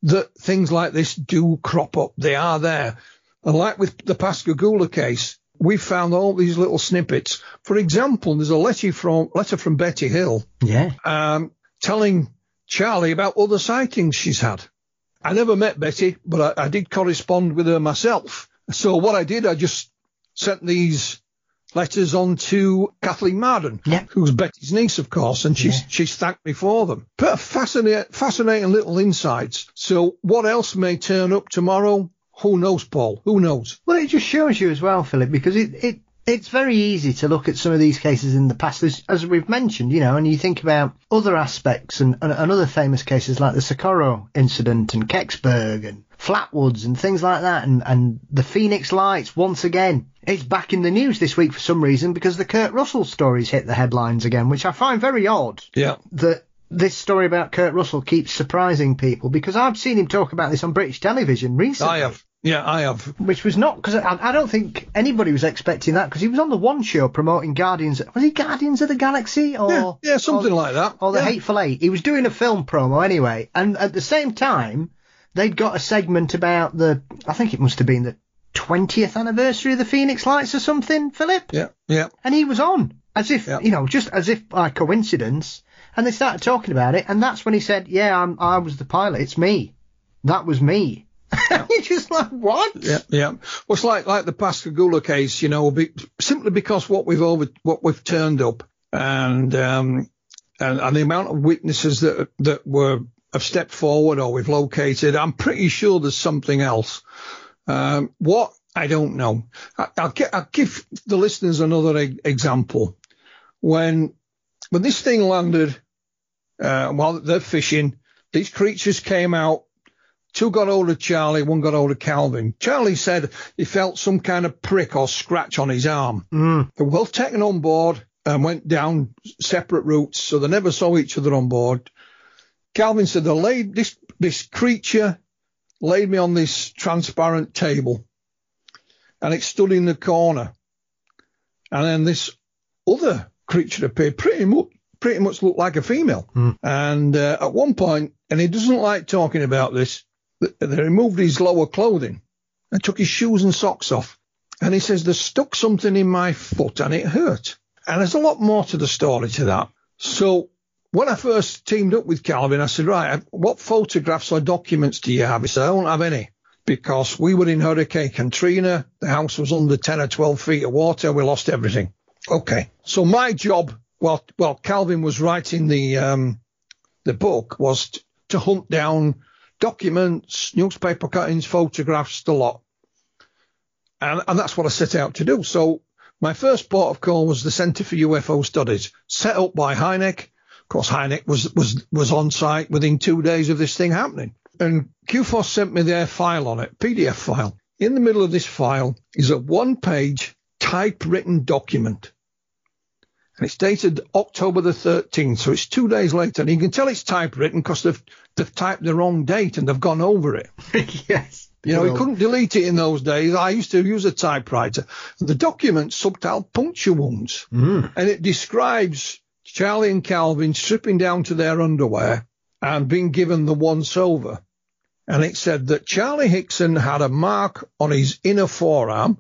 that things like this do crop up. They are there. And like with the Pascagoula case, we found all these little snippets. For example, there's a letter from, letter from Betty Hill. Yeah. Um, telling Charlie about other sightings she's had. I never met Betty, but I, I did correspond with her myself. So what I did, I just sent these letters on to Kathleen Marden, yeah. who's Betty's niece, of course, and she's Yeah. she's thanked me for them. But fascinating, fascinating little insights. So what else may turn up tomorrow? Who knows, Paul? Who knows? Well, it just shows you as well, Philip, because it, it it's very easy to look at some of these cases in the past, as, as we've mentioned, you know, and you think about other aspects and, and, and other famous cases like the Socorro incident and Kecksburg and Flatwoods and things like that, and, and the Phoenix Lights once again. It's back in the news this week for some reason because the Kurt Russell stories hit the headlines again, which I find very odd. Yeah. That this story about Kurt Russell keeps surprising people because I've seen him talk about this on British television recently. I have. Yeah, I have. Which was not because I, I don't think anybody was expecting that because he was on the One Show promoting Guardians. Was he Guardians of the Galaxy or Yeah, yeah, something or, like that. or the Yeah. Hateful Eight? He was doing a film promo anyway, and at the same time they'd got a segment about the. I think it must have been the 20th anniversary of the Phoenix Lights or something, Philip. Yeah, yeah. And he was on. as if you know, just as if by coincidence. And they started talking about it, and that's when he said, "Yeah, I'm, I was the pilot. It's me. That was me." You're just like, what? Yeah, yeah. Well, it's like like the Pascagoula case, you know, be, simply because what we've over what we've turned up, and um, and, and the amount of witnesses that that were have stepped forward or we've located, I'm pretty sure there's something else. Um, what I don't know. I, will get, I'll give the listeners another e- example. When when this thing landed, uh, while they're fishing, these creatures came out. Two got hold of Charlie, one got hold of Calvin. Charlie said he felt some kind of prick or scratch on his arm. Mm. They were well taken on board and went down separate routes, so they never saw each other on board. Calvin said they laid this this creature laid me on this transparent table, and it stood in the corner, and then this other creature appeared, pretty much pretty much looked like a female, and uh, at one point, and he doesn't like talking about this, they removed his lower clothing and took his shoes and socks off, and he says they stuck something in my foot and it hurt, and there's a lot more to the story to that. So when I first teamed up with Calvin, I said, right, what photographs or documents do you have? He said, I don't have any because we were in Hurricane Katrina. The house was under 10 or 12 feet of water. We lost everything. Okay. So my job, while, while Calvin was writing the, um, the book was t- to hunt down documents, newspaper cuttings, photographs, the lot. And, and that's what I set out to do. So my first port of call was the Centre for UFO Studies, set up by Hynek. Of course, Hynek was, was, was on site within two days of this thing happening. And CUFOS sent me their file on it, PDF file. In the middle of this file is a one page typewritten document. And it's dated October the 13th, so it's two days later. And you can tell it's typewritten because they've, they've typed the wrong date and they've gone over it. yes. You know, Well- you couldn't delete it in those days. I used to use a typewriter. The document subtitled puncture wounds. Mm. And it describes Charlie and Calvin stripping down to their underwear and being given the once over. And it said that Charlie Hickson had a mark on his inner forearm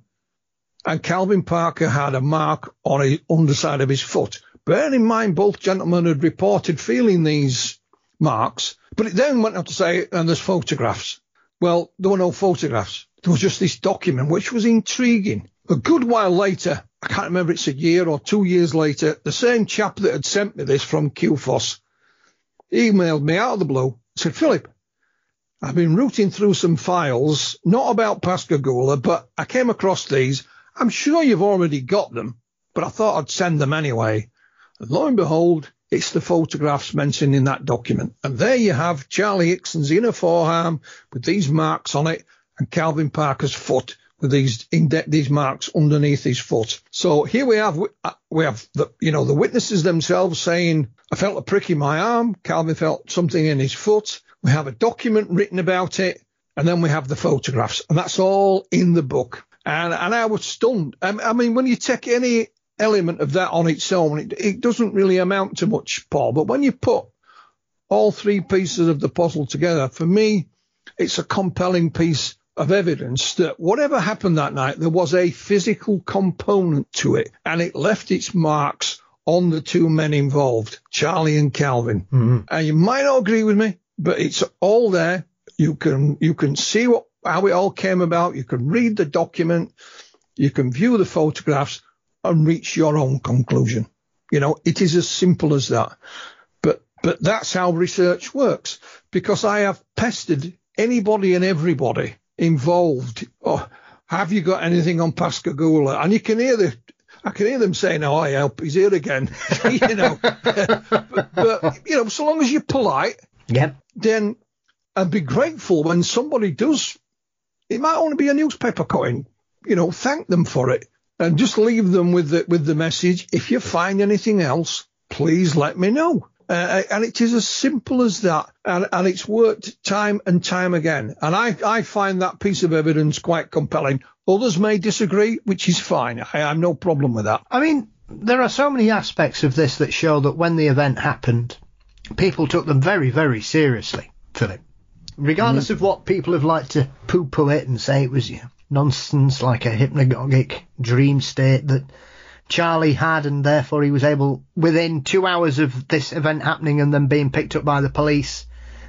and Calvin Parker had a mark on the underside of his foot. Bear in mind, both gentlemen had reported feeling these marks, but it then went on to say, and there's photographs. Well, there were no photographs. There was just this document, which was intriguing. A good while later, I can't remember it's a year or two years later, the same chap that had sent me this from CUFOS emailed me out of the blue, said, Philip, I've been rooting through some files, not about Pascagoula, but I came across these. I'm sure you've already got them, but I thought I'd send them anyway. And lo and behold, it's the photographs mentioned in that document. And there you have Charlie Hickson's inner forearm with these marks on it and Calvin Parker's foot with these these marks underneath his foot. So here we have uh, we have the you know the witnesses themselves saying I felt a prick in my arm. Calvin felt something in his foot. We have a document written about it, and then we have the photographs, and that's all in the book. And and I was stunned. I, I mean, when you take any element of that on its own, it, it doesn't really amount to much, Paul. But when you put all three pieces of the puzzle together, for me, it's a compelling piece of evidence that whatever happened that night, there was a physical component to it, and it left its marks on the two men involved, Charlie and Calvin. Mm-hmm. And you might not agree with me, but it's all there. You can you can see what how it all came about. You can read the document. You can view the photographs and reach your own conclusion. You know, it is as simple as that. But but that's how research works because I have pestered anybody and everybody involved. Oh, have you got anything on Pascagoula? And you can hear the I can hear them saying, "Oh, I help, he's here again." you know, but, but you know, so long as you're polite, Yep. then and be grateful when somebody does. It might only be a newspaper cutting. You know, thank them for it and just leave them with the with the message. If you find anything else, please let me know. Uh, and it is as simple as that, and, and it's worked time and time again. And I, I find that piece of evidence quite compelling. Others may disagree, which is fine. I have no problem with that. I mean, there are so many aspects of this that show that when the event happened, people took them very, very seriously, Philip. Regardless of what people have liked to poo poo it and say it was you know, nonsense like a hypnagogic dream state that Charlie had, and therefore he was able, within two hours of this event happening and then being picked up by the police,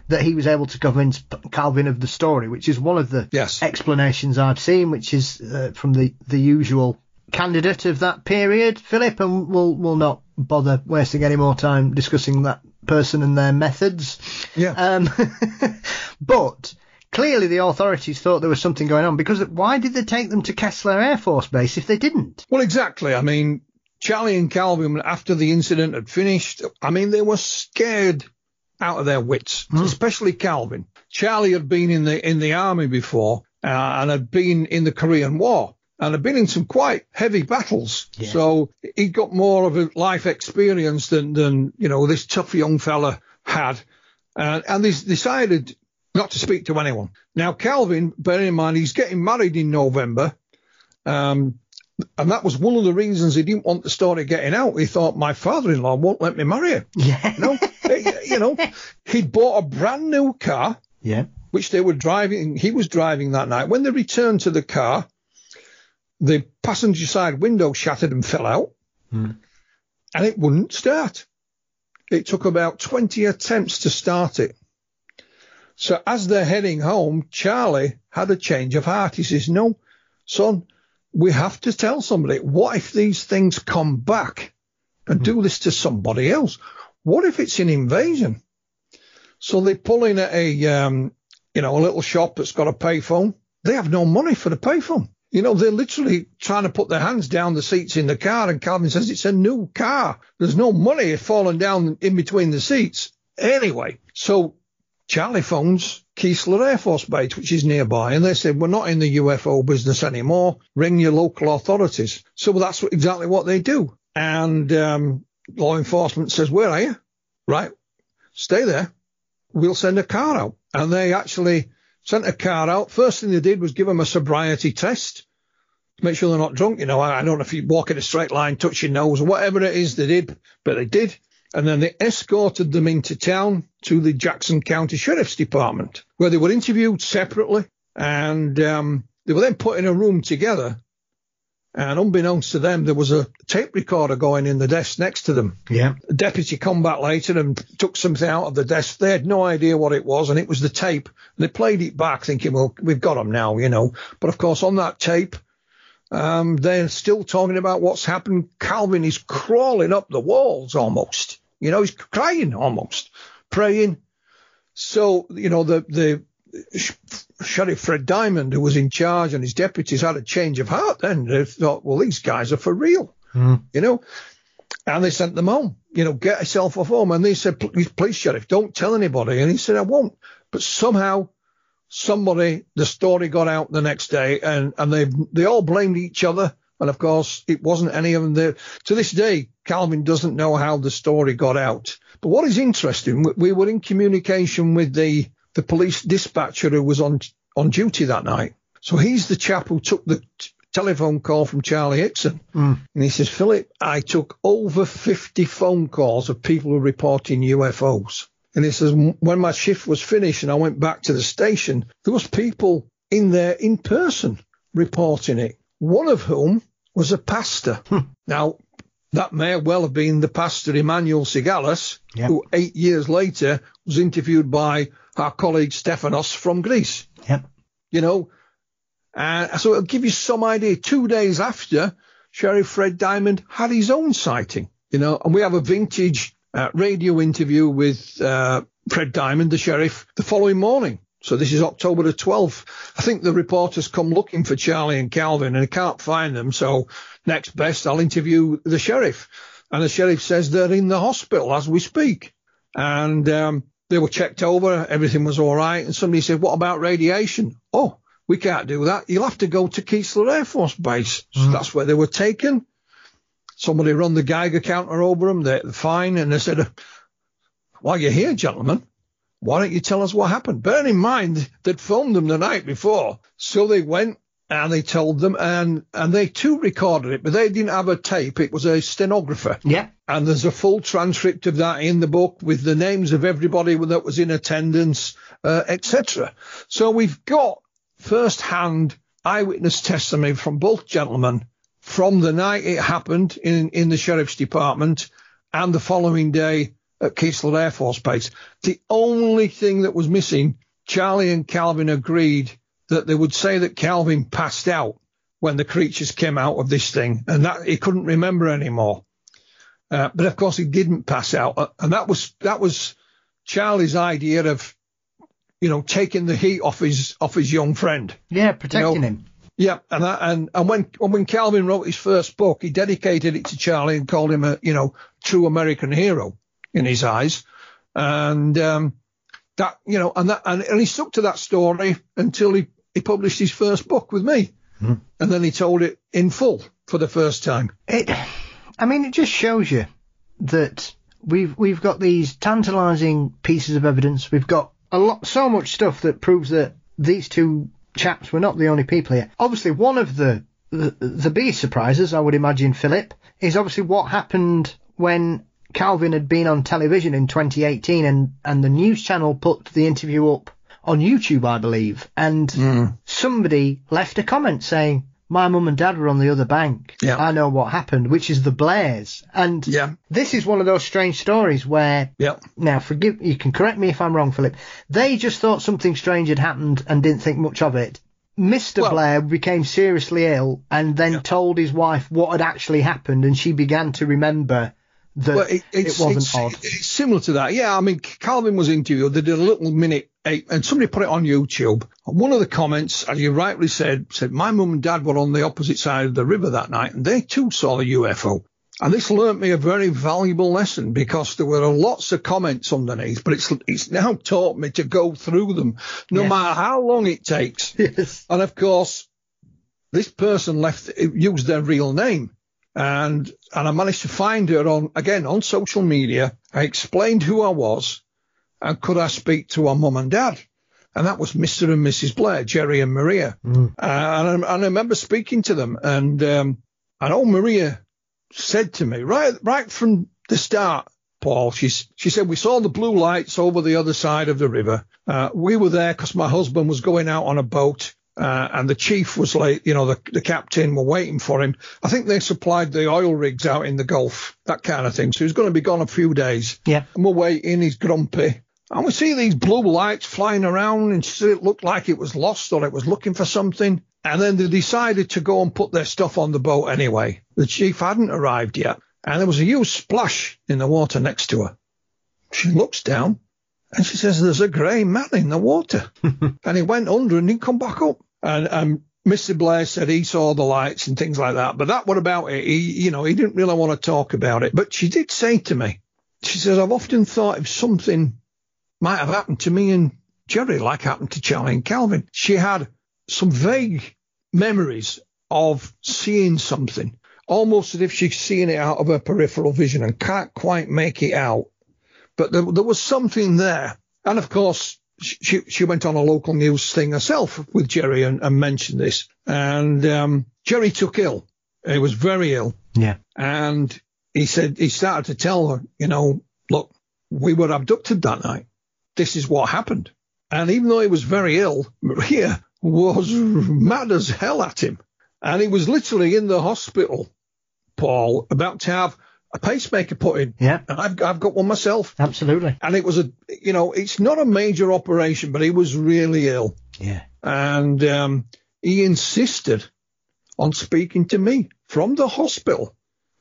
that he was able to convince Calvin of the story, which is one of the yes. explanations I've seen, which is uh, from the, the usual candidate of that period, Philip, and we'll we'll not bother wasting any more time discussing that person and their methods. Yeah. Um, but clearly the authorities thought there was something going on because why did they take them to Keesler Air Force Base if they didn't? Well, exactly. I mean, Charlie and Calvin, after the incident had finished, I mean, they were scared out of their wits, mm. especially Calvin. Charlie had been in the in the army before uh, and had been in the Korean War and had been in some quite heavy battles. Yeah. So he got more of a life experience than than you know this tough young fella had, uh, and they decided not to speak to anyone. Now Calvin, bearing in mind he's getting married in November. Um, and that was one of the reasons he didn't want the story getting out. He thought my father-in-law won't let me marry her. Yeah. You know, you know, he'd bought a brand new car. Yeah. Which they were driving. He was driving that night. When they returned to the car, the passenger side window shattered and fell out, hmm. and it wouldn't start. It took about 20 attempts to start it. So as they're heading home, Charlie had a change of heart. He says, No, son, we have to tell somebody. What if these things come back and do this to somebody else? What if it's an invasion? So they pull in at a, um, you know, a little shop that's got a payphone. They have no money for the payphone. You know, they're literally trying to put their hands down the seats in the car, and Calvin says it's a new car. There's no money falling down in between the seats. Anyway, so Charlie phones Keesler Air Force Base, which is nearby, and they said, We're not in the UFO business anymore. Ring your local authorities. So that's exactly what they do. And um, law enforcement says, Where are you? Right, stay there. We'll send a car out. And they actually sent a car out. First thing they did was give them a sobriety test to make sure they're not drunk. You know, I, I don't know if you walk in a straight line, touch your nose, or whatever it is they did, but they did. And then they escorted them into town to the Jackson County Sheriff's Department, where they were interviewed separately. And um, they were then put in a room together and unbeknownst to them, there was a tape recorder going in the desk next to them. Yeah. The deputy come back later and took something out of the desk. They had no idea what it was, and it was the tape. They played it back, thinking, well, we've got them now, you know. But of course, on that tape, um, they're still talking about what's happened. Calvin is crawling up the walls almost. You know, he's crying almost, praying. So, you know, the, the Sheriff Fred Diamond, who was in charge, and his deputies had a change of heart then. They thought, well, these guys are for real, mm. you know. And they sent them home, you know, get yourself off home. And they said, please, please, Sheriff, don't tell anybody. And he said, I won't. But somehow, somebody, the story got out the next day, and, and they they all blamed each other. And of course, it wasn't any of them. There. To this day, Calvin doesn't know how the story got out. But what is interesting, we were in communication with the the police dispatcher who was on on duty that night. So he's the chap who took the t- telephone call from Charlie Hickson. Mm. And he says, Philip, I took over 50 phone calls of people who reporting UFOs. And he says, when my shift was finished and I went back to the station, there was people in there in person reporting it. One of whom was a pastor. Hmm. Now, that may well have been the pastor Emmanuel Sigalis, yep. who eight years later was interviewed by our colleague Stephanos from Greece. Yep. You know, uh, so it'll give you some idea. Two days after, Sheriff Fred Diamond had his own sighting, you know, and we have a vintage uh, radio interview with uh, Fred Diamond, the sheriff, the following morning. So this is October the 12th. I think the reporters come looking for Charlie and Calvin and they can't find them. So next best, I'll interview the sheriff. And the sheriff says they're in the hospital as we speak. And um, they were checked over, everything was all right. And somebody said, What about radiation? Oh, we can't do that. You'll have to go to Keesler Air Force Base. So Mm. that's where they were taken. Somebody run the Geiger counter over them. They're fine. And they said, While you're here, gentlemen, why don't you tell us what happened? Bear in mind, they'd filmed them the night before. So they went and they told them and, and they too recorded it, but they didn't have a tape. It was a stenographer. Yeah. And there's a full transcript of that in the book with the names of everybody that was in attendance, uh, etc. So we've got first-hand eyewitness testimony from both gentlemen from the night it happened in, in the sheriff's department and the following day at Keesler Air Force Base. The only thing that was missing, Charlie and Calvin agreed that they would say that Calvin passed out when the creatures came out of this thing and that he couldn't remember anymore. Uh, but of course he didn't pass out. Uh, and that was, that was Charlie's idea of, you know, taking the heat off his, off his young friend. Yeah, protecting You know, him. Yeah, and that, and and when when Calvin wrote his first book, he dedicated it to Charlie and called him a you know true American hero in his eyes, and um, that you know and that and, and he stuck to that story until he he published his first book with me, Hmm. and then he told it in full for the first time. It, I mean, it just shows you that we've we've got these tantalising pieces of evidence. We've got a lot, so much stuff that proves that these two chaps were not the only people here. Obviously, one of the the, the biggest surprises, I would imagine, Philip, is obviously what happened when Calvin had been on television in 2018, and and the news channel put the interview up on YouTube, I believe, and hmm. somebody left a comment saying. My mum and dad were on the other bank. Yeah. I know what happened, which is the Blairs. And Yeah. this is one of those strange stories where Yeah. now, forgive you can correct me if I'm wrong, Philip. They just thought something strange had happened and didn't think much of it. Mr. Well- Blair became seriously ill and then told his wife what had actually happened, and she began to remember that Well, it, it, wasn't it's, odd. it's similar to that. Yeah, I mean, Calvin was interviewed. They did a little minute, eight, and somebody put it on YouTube. And one of the comments, as you rightly said, said, My mum and dad were on the opposite side of the river that night, and they too saw the UFO. And this learnt me a very valuable lesson because there were lots of comments underneath, but it's it's now taught me to go through them, no Yes. matter how long it takes. Yes. And of course, this person left used their real name, and and I managed to find her on again on social media. I explained who I was, and could I speak to her mum and dad, and that was Mr. and Mrs. Blair, Jerry and Maria. Uh, and, I, and I remember speaking to them, and um, I know Maria said to me right right from the start. Paul, she's, she said, we saw the blue lights over the other side of the river. Uh, we were there because my husband was going out on a boat. Uh, and the chief was late, you know, the, the captain were waiting for him. I think they supplied the oil rigs out in the Gulf, that kind of thing. So he's going to be gone a few days. Yeah. And we're waiting, he's grumpy. And we see these blue lights flying around and it looked like it was lost or it was looking for something. And then they decided to go and put their stuff on the boat anyway. The chief hadn't arrived yet. And there was a huge splash in the water next to her. She looks down and she says, there's a grey man in the water. and he went under and didn't come back up. And, um, Mr. Blair said he saw the lights and things like that. But that what about it? He, you know, he didn't really want to talk about it. But she did say to me, she says, I've often thought if something might have happened to me and Jerry, like happened to Charlie and Calvin. She had some vague memories of seeing something, almost as if she's seeing it out of her peripheral vision and can't quite make it out. But there, there was something there. And of course, she, she went on a local news thing herself with Jerry and, and mentioned this. And um, Jerry took ill. He was very ill. Yeah. And he said, he started to tell her, you know, look, we were abducted that night. This is what happened. And even though he was very ill, Maria was mad as hell at him. And he was literally in the hospital, Paul, about to have a pacemaker put in. Yeah. And I've, I've got one myself. Absolutely. And it was a, you know, it's not a major operation, but he was really ill. Yeah. And um, he insisted on speaking to me from the hospital.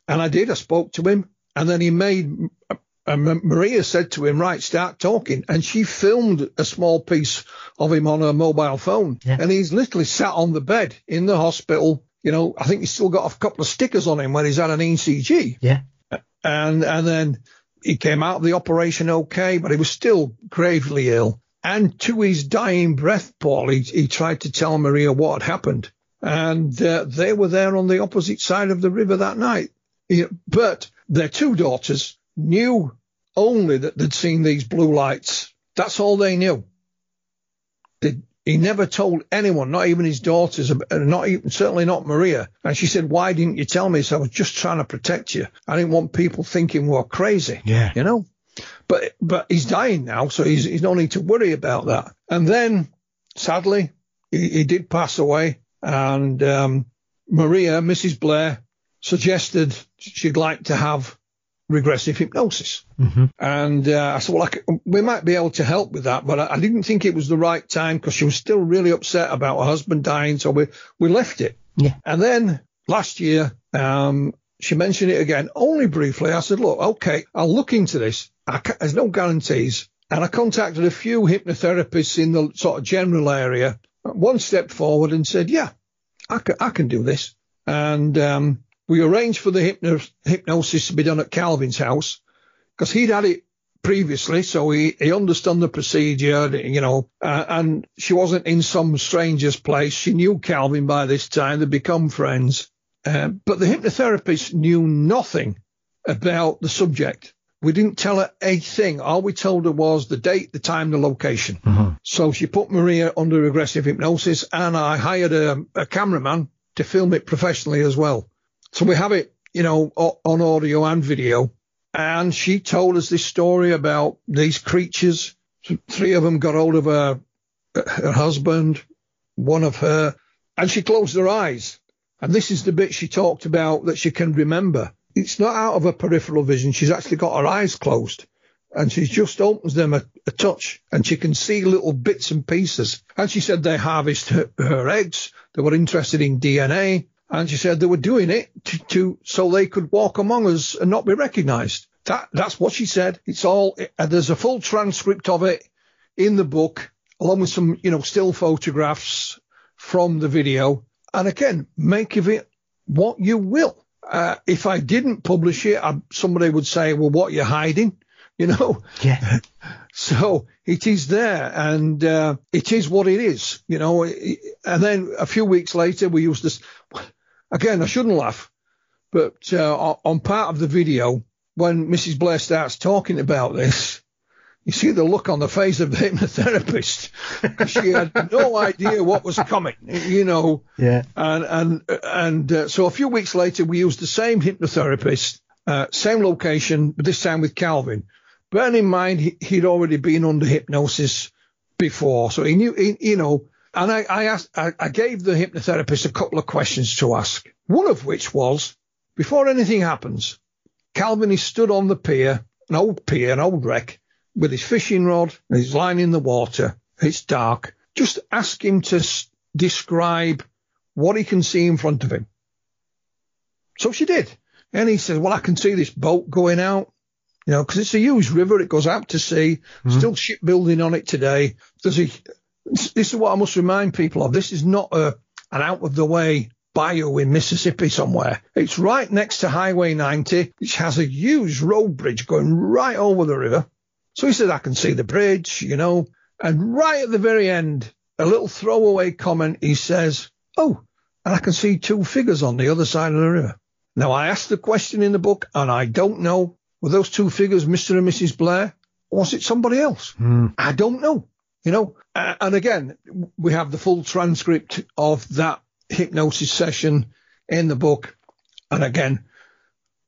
And I did. I spoke to him. And then he made, and Maria said to him, right, start talking. And she filmed a small piece of him on her mobile phone. Yeah. And he's literally sat on the bed in the hospital. You know, I think he's still got a couple of stickers on him when he's had an ECG. Yeah. And, and then he came out of the operation okay, but he was still gravely ill. And to his dying breath, Paul, he, he tried to tell Maria what had happened. And uh, they were there on the opposite side of the river that night. But their two daughters knew only that they'd seen these blue lights. That's all they knew. They, he never told anyone, not even his daughters, uh, not even, certainly not Maria. And she said, why didn't you tell me? So I was just trying to protect you. I didn't want people thinking we're crazy. Yeah. You know? But, but he's dying now, so he's, he's no need to worry about that. And then, sadly, he, he did pass away. And, um, Maria, Mrs. Blair, suggested she'd like to have regressive hypnosis. Mm-hmm. And uh, I said, well, I c- we might be able to help with that, but I, I didn't think it was the right time because she was still really upset about her husband dying. So we, we left it. Yeah. And then last year, um, she mentioned it again, only briefly. I said, look, okay, I'll look into this. I ca- there's no guarantees. And I contacted a few hypnotherapists in the sort of general area. One stepped forward and said, yeah, I can, I can do this. And um, we arranged for the hypno- hypnosis to be done at Calvin's house because he'd had it previously, so he, he understood the procedure, you know, uh, and she wasn't in some stranger's place. She knew Calvin by this time. They'd become friends. Uh, but the hypnotherapist knew nothing about the subject. We didn't tell her a thing. All we told her was the date, the time, the location. So she put Maria under aggressive hypnosis and I hired a, a cameraman to film it professionally as well. So we have it, you know, on audio and video. And she told us this story about these creatures. Three of them got hold of her, her husband, one of her, and she closed her eyes. And this is the bit she talked about that she can remember. It's not out of her peripheral vision. She's actually got her eyes closed and she just opens them a, a touch and she can see little bits and pieces. And she said they harvest her, her eggs. They were interested in DNA. And she said they were doing it to, to so they could walk among us and not be recognized. That that's what she said. It's all and there's a full transcript of it in the book, along with some you know still photographs from the video. And again, make of it what you will. Uh, if I didn't publish it, I, somebody would say, "Well, what you're you hiding?" You know. Yeah. So it is there, and uh, it is what it is, you know. And then a few weeks later, we used this. Again, I shouldn't laugh, but uh, on part of the video, when Mrs. Blair starts talking about this, you see the look on the face of the hypnotherapist. she had no idea what was coming, you know. Yeah. And and and uh, so a few weeks later, we used the same hypnotherapist, uh, same location, but this time with Calvin. Bearing in mind he, he'd already been under hypnosis before, so he knew, he, you know. And I, I asked, I, I gave the hypnotherapist a couple of questions to ask. One of which was, before anything happens, Calvin is stood on the pier, an old pier, an old wreck, with his fishing rod and his line in the water. It's dark. Just ask him to s- describe what he can see in front of him. So she did. And he said, well, I can see this boat going out, you know, because it's a huge river. It goes out to sea, mm-hmm. still shipbuilding on it today. There's a, this is what I must remind people of. This is not a, an out of the way bayou in Mississippi somewhere. It's right next to Highway 90, which has a huge road bridge going right over the river. So he said, I can see the bridge, you know, and right at the very end, a little throwaway comment, he says, Oh, and I can see two figures on the other side of the river. Now, I asked the question in the book, and I don't know. Were those two figures Mr. and Mrs. Blair? Or was it somebody else? Hmm. I don't know. You know, uh, and again, we have the full transcript of that hypnosis session in the book. And again,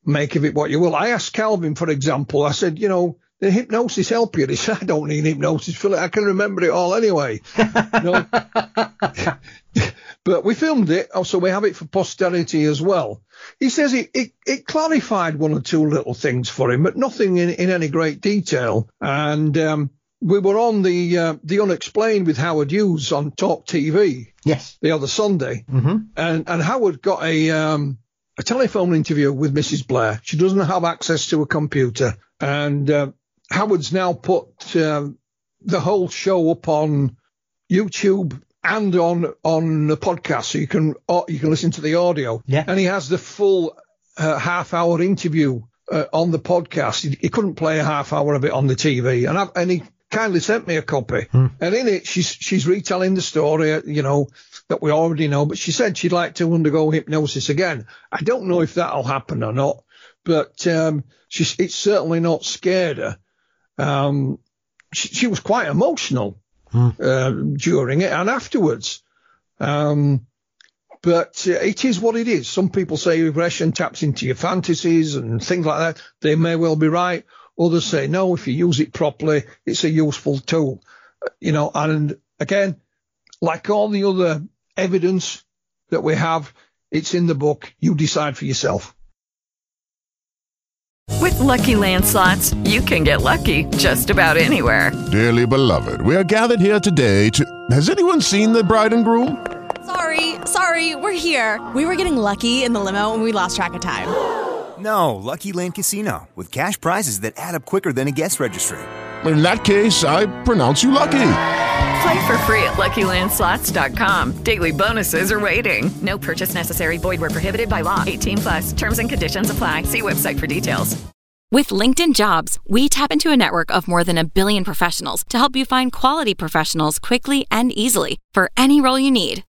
make of it what you will. I asked Calvin, for example, I said, you know, the hypnosis help you? He said, I don't need hypnosis, Philip. I can remember it all anyway. No. but we filmed it, oh, so we have it for posterity as well. He says it, it, it clarified one or two little things for him, but nothing in, in any great detail. And um, we were on the uh, the unexplained with Howard Hughes on Talk TV. Yes. The other Sunday, Mm-hmm. and and Howard got a um, a telephone interview with Mrs. Blair. She doesn't have access to a computer, and uh, Howard's now put um, the whole show up on YouTube and on on the podcast, so you can uh, you can listen to the audio. Yeah. And he has the full uh, half hour interview uh, on the podcast. He, he couldn't play a half hour of it on the TV, and I, and he kindly sent me a copy. And in it, she's she's retelling the story, uh, you know, that we already know. But she said she'd like to undergo hypnosis again. I don't know if that'll happen or not, but um, she's it's certainly not scared her. Um, she, she was quite emotional uh, during it and afterwards. Um, but uh, it is what it is. Some people say regression taps into your fantasies and things like that. They may well be right. Others say no. If you use it properly, it's a useful tool. You know, and again, like all the other evidence that we have, It's in the book. You decide for yourself. With Lucky Land slots, you can get lucky just about anywhere. Dearly beloved, we are gathered here today to. Has anyone seen the bride and groom? Sorry, sorry, we're here. We were getting lucky in the limo and we lost track of time. No, Lucky Land Casino, with cash prizes that add up quicker than a guest registry. In that case, I pronounce you lucky. Play for free at LuckyLandSlots.com. Daily bonuses are waiting. No purchase necessary. Void where prohibited by law. 18 plus. Terms and conditions apply. See website for details. With LinkedIn Jobs, we tap into a network of more than a billion professionals to help you find quality professionals quickly and easily for any role you need.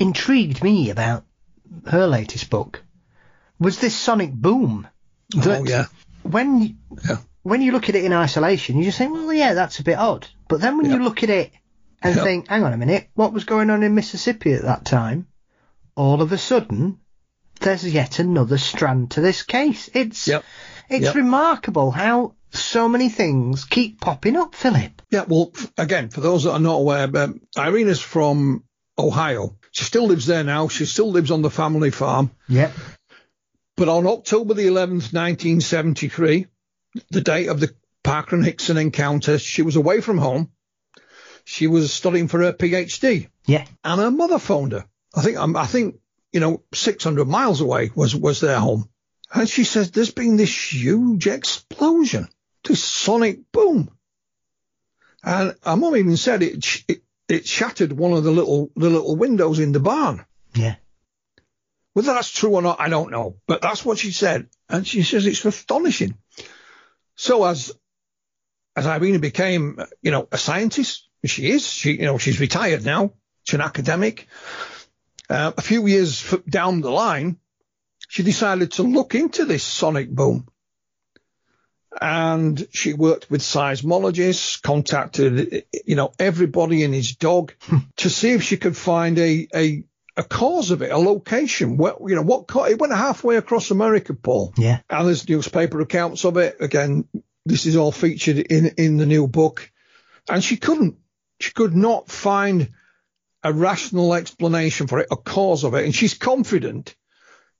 intrigued me about her latest book was this sonic boom. Oh, yeah. When yeah. when you look at it in isolation, you just think, well, yeah, that's a bit odd. But then when Yeah. you look at it and Yeah. think, hang on a minute, what was going on in Mississippi at that time? All of a sudden, there's yet another strand to this case. It's Yep. it's Yep. remarkable how so many things keep popping up, Philip. Yeah, well, again, for those that are not aware, um, Irena's from Ohio. She still lives there now. She still lives on the family farm. Yep. But on October the 11th, 1973, the date of the Parker and Hickson encounter, she was away from home. She was studying for her PhD. Yeah. And her mother phoned her. I think, um, I think, you know, 600 miles away was, was their home. And she says, there's been this huge explosion, this sonic boom. And her mum even said it, it, it shattered one of the little, the little windows in the barn. Yeah. Whether that's true or not, I don't know. But that's what she said. And she says it's astonishing. So as as Irena became, you know, a scientist, she is, she, you know, she's retired now. She's an academic. Uh, a few years down the line, she decided to look into this sonic boom. And she worked with seismologists, contacted, you know, everybody and his dog hmm. to see if she could find a, a, a cause of it, a location. Where, you know, what, it went halfway across America, Paul. Yeah. And there's newspaper accounts of it. Again, this is all featured in, in the new book. And she couldn't, she could not find a rational explanation for it, a cause of it. And she's confident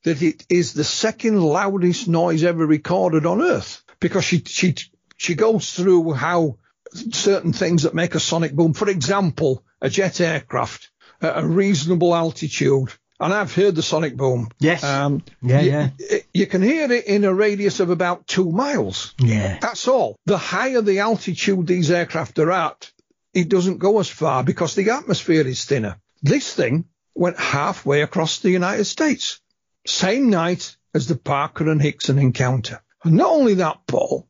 that it is the second loudest noise ever recorded on Earth because she, she, she goes through how certain things that make a sonic boom, for example, a jet aircraft at a reasonable altitude. And I've heard the sonic boom. Yes. Um, Yeah, you, yeah. it- you can hear it in a radius of about two miles. Yeah. That's all. The higher the altitude these aircraft are at, it doesn't go as far because the atmosphere is thinner. This thing went halfway across the United States. Same night as the Parker and Hickson encounter. And not only that, Paul,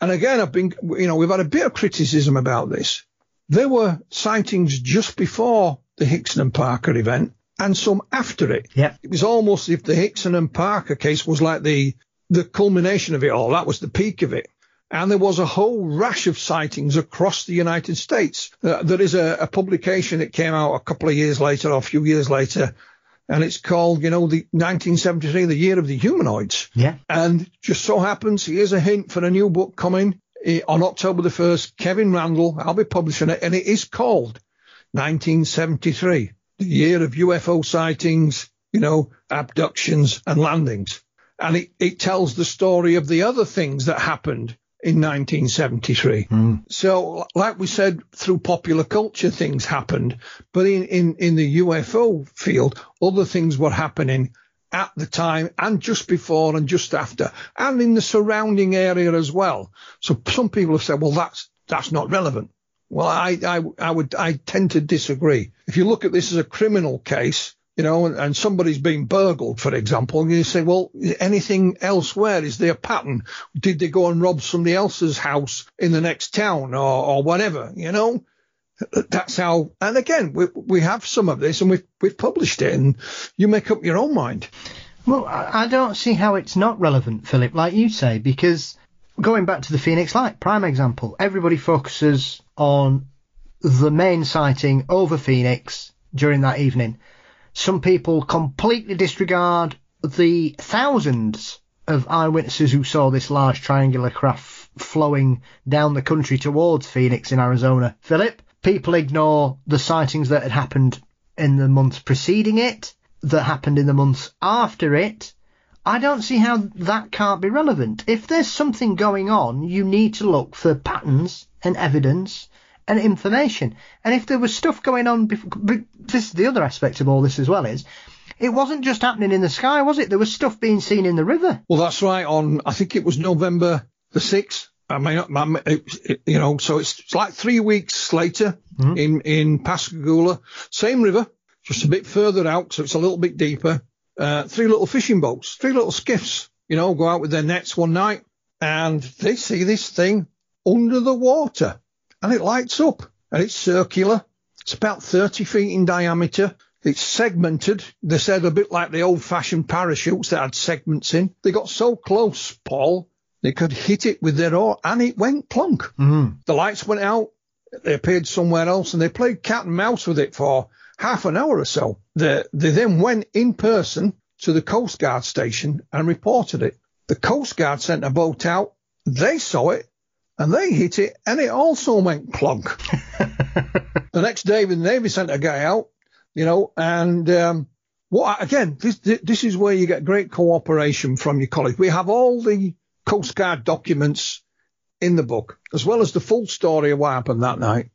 and again, I've been, you know, we've had a bit of criticism about this. There were sightings just before the Hickson and Parker event and some after it. Yeah. It was almost as if the Hickson and Parker case was like the, the culmination of it all. That was the peak of it. And there was a whole rash of sightings across the United States. Uh, there is a, a publication that came out a couple of years later or a few years later, and it's called, you know, the 1973, the year of the humanoids. Yeah. And just so happens, here's a hint for a new book coming eh, on October the 1st. Kevin Randle, I'll be publishing it, and it is called 1973, the year of UFO sightings, you know, abductions and landings. And it, it tells the story of the other things that happened in 1973. Hmm. So, like we said, through popular culture, things happened, but in, in, in the UFO field, other things were happening at the time and just before and just after and in the surrounding area as well. So some people have said, well, that's, that's not relevant. Well, I, I, I would, I tend to disagree. If you look at this as a criminal case, you know, and, somebody's been burgled, for example, and you say, well, anything elsewhere? Is there a pattern? Did they go and rob somebody else's house in the next town or, or whatever, you know? That's how, and again, we, we have some of this and we've, we've published it and you make up your own mind. Well, I don't see how it's not relevant, Philip, like you say, because going back to the Phoenix Light, prime example, everybody focuses on the main sighting over Phoenix during that evening. Some people completely disregard the thousands of eyewitnesses who saw this large triangular craft flowing down the country towards Phoenix in Arizona. Philip, people ignore the sightings that had happened in the months preceding it, that happened in the months after it. I don't see how that can't be relevant. If there's something going on, you need to look for patterns and evidence and information. And if there was stuff going on, before, this is the other aspect of all this as well is, it wasn't just happening in the sky, was it? There was stuff being seen in the river. Well, that's right. On I think it was November the sixth. I mean, you know, so it's like three weeks later mm-hmm. in in Pascagoula, same river, just a bit further out, so it's a little bit deeper. Uh, three little fishing boats, three little skiffs, you know, go out with their nets one night, and they see this thing under the water and it lights up and it's circular. It's about 30 feet in diameter. It's segmented. They said a bit like the old fashioned parachutes that had segments in. They got so close, Paul, they could hit it with their oar and it went plunk. Mm-hmm. The lights went out. They appeared somewhere else and they played cat and mouse with it for half an hour or so. They, they then went in person to the Coast Guard station and reported it. The Coast Guard sent a boat out. They saw it and they hit it, and it also went plunk. the next day, the Navy sent a guy out, you know, and um, what again? This this is where you get great cooperation from your college. We have all the Coast Guard documents in the book, as well as the full story of what happened that night.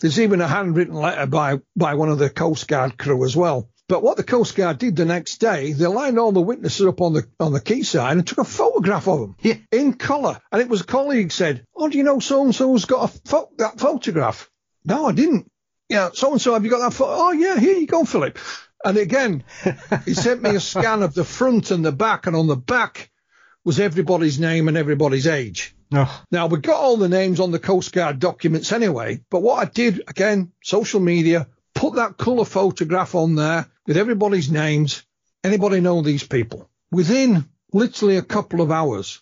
There's even a handwritten letter by by one of the Coast Guard crew as well. But what the Coast Guard did the next day, they lined all the witnesses up on the on the quayside and took a photograph of them yeah. in colour. And it was a colleague said, "Oh, do you know so and so's got a fo- that photograph?" No, I didn't. Yeah, so and so, have you got that photo? Oh, yeah, here you go, Philip. And again, he sent me a scan of the front and the back, and on the back was everybody's name and everybody's age. Oh. Now, we got all the names on the Coast Guard documents anyway, but what I did, again, social media, put that colour photograph on there with everybody's names. Anybody know these people? Within literally a couple of hours,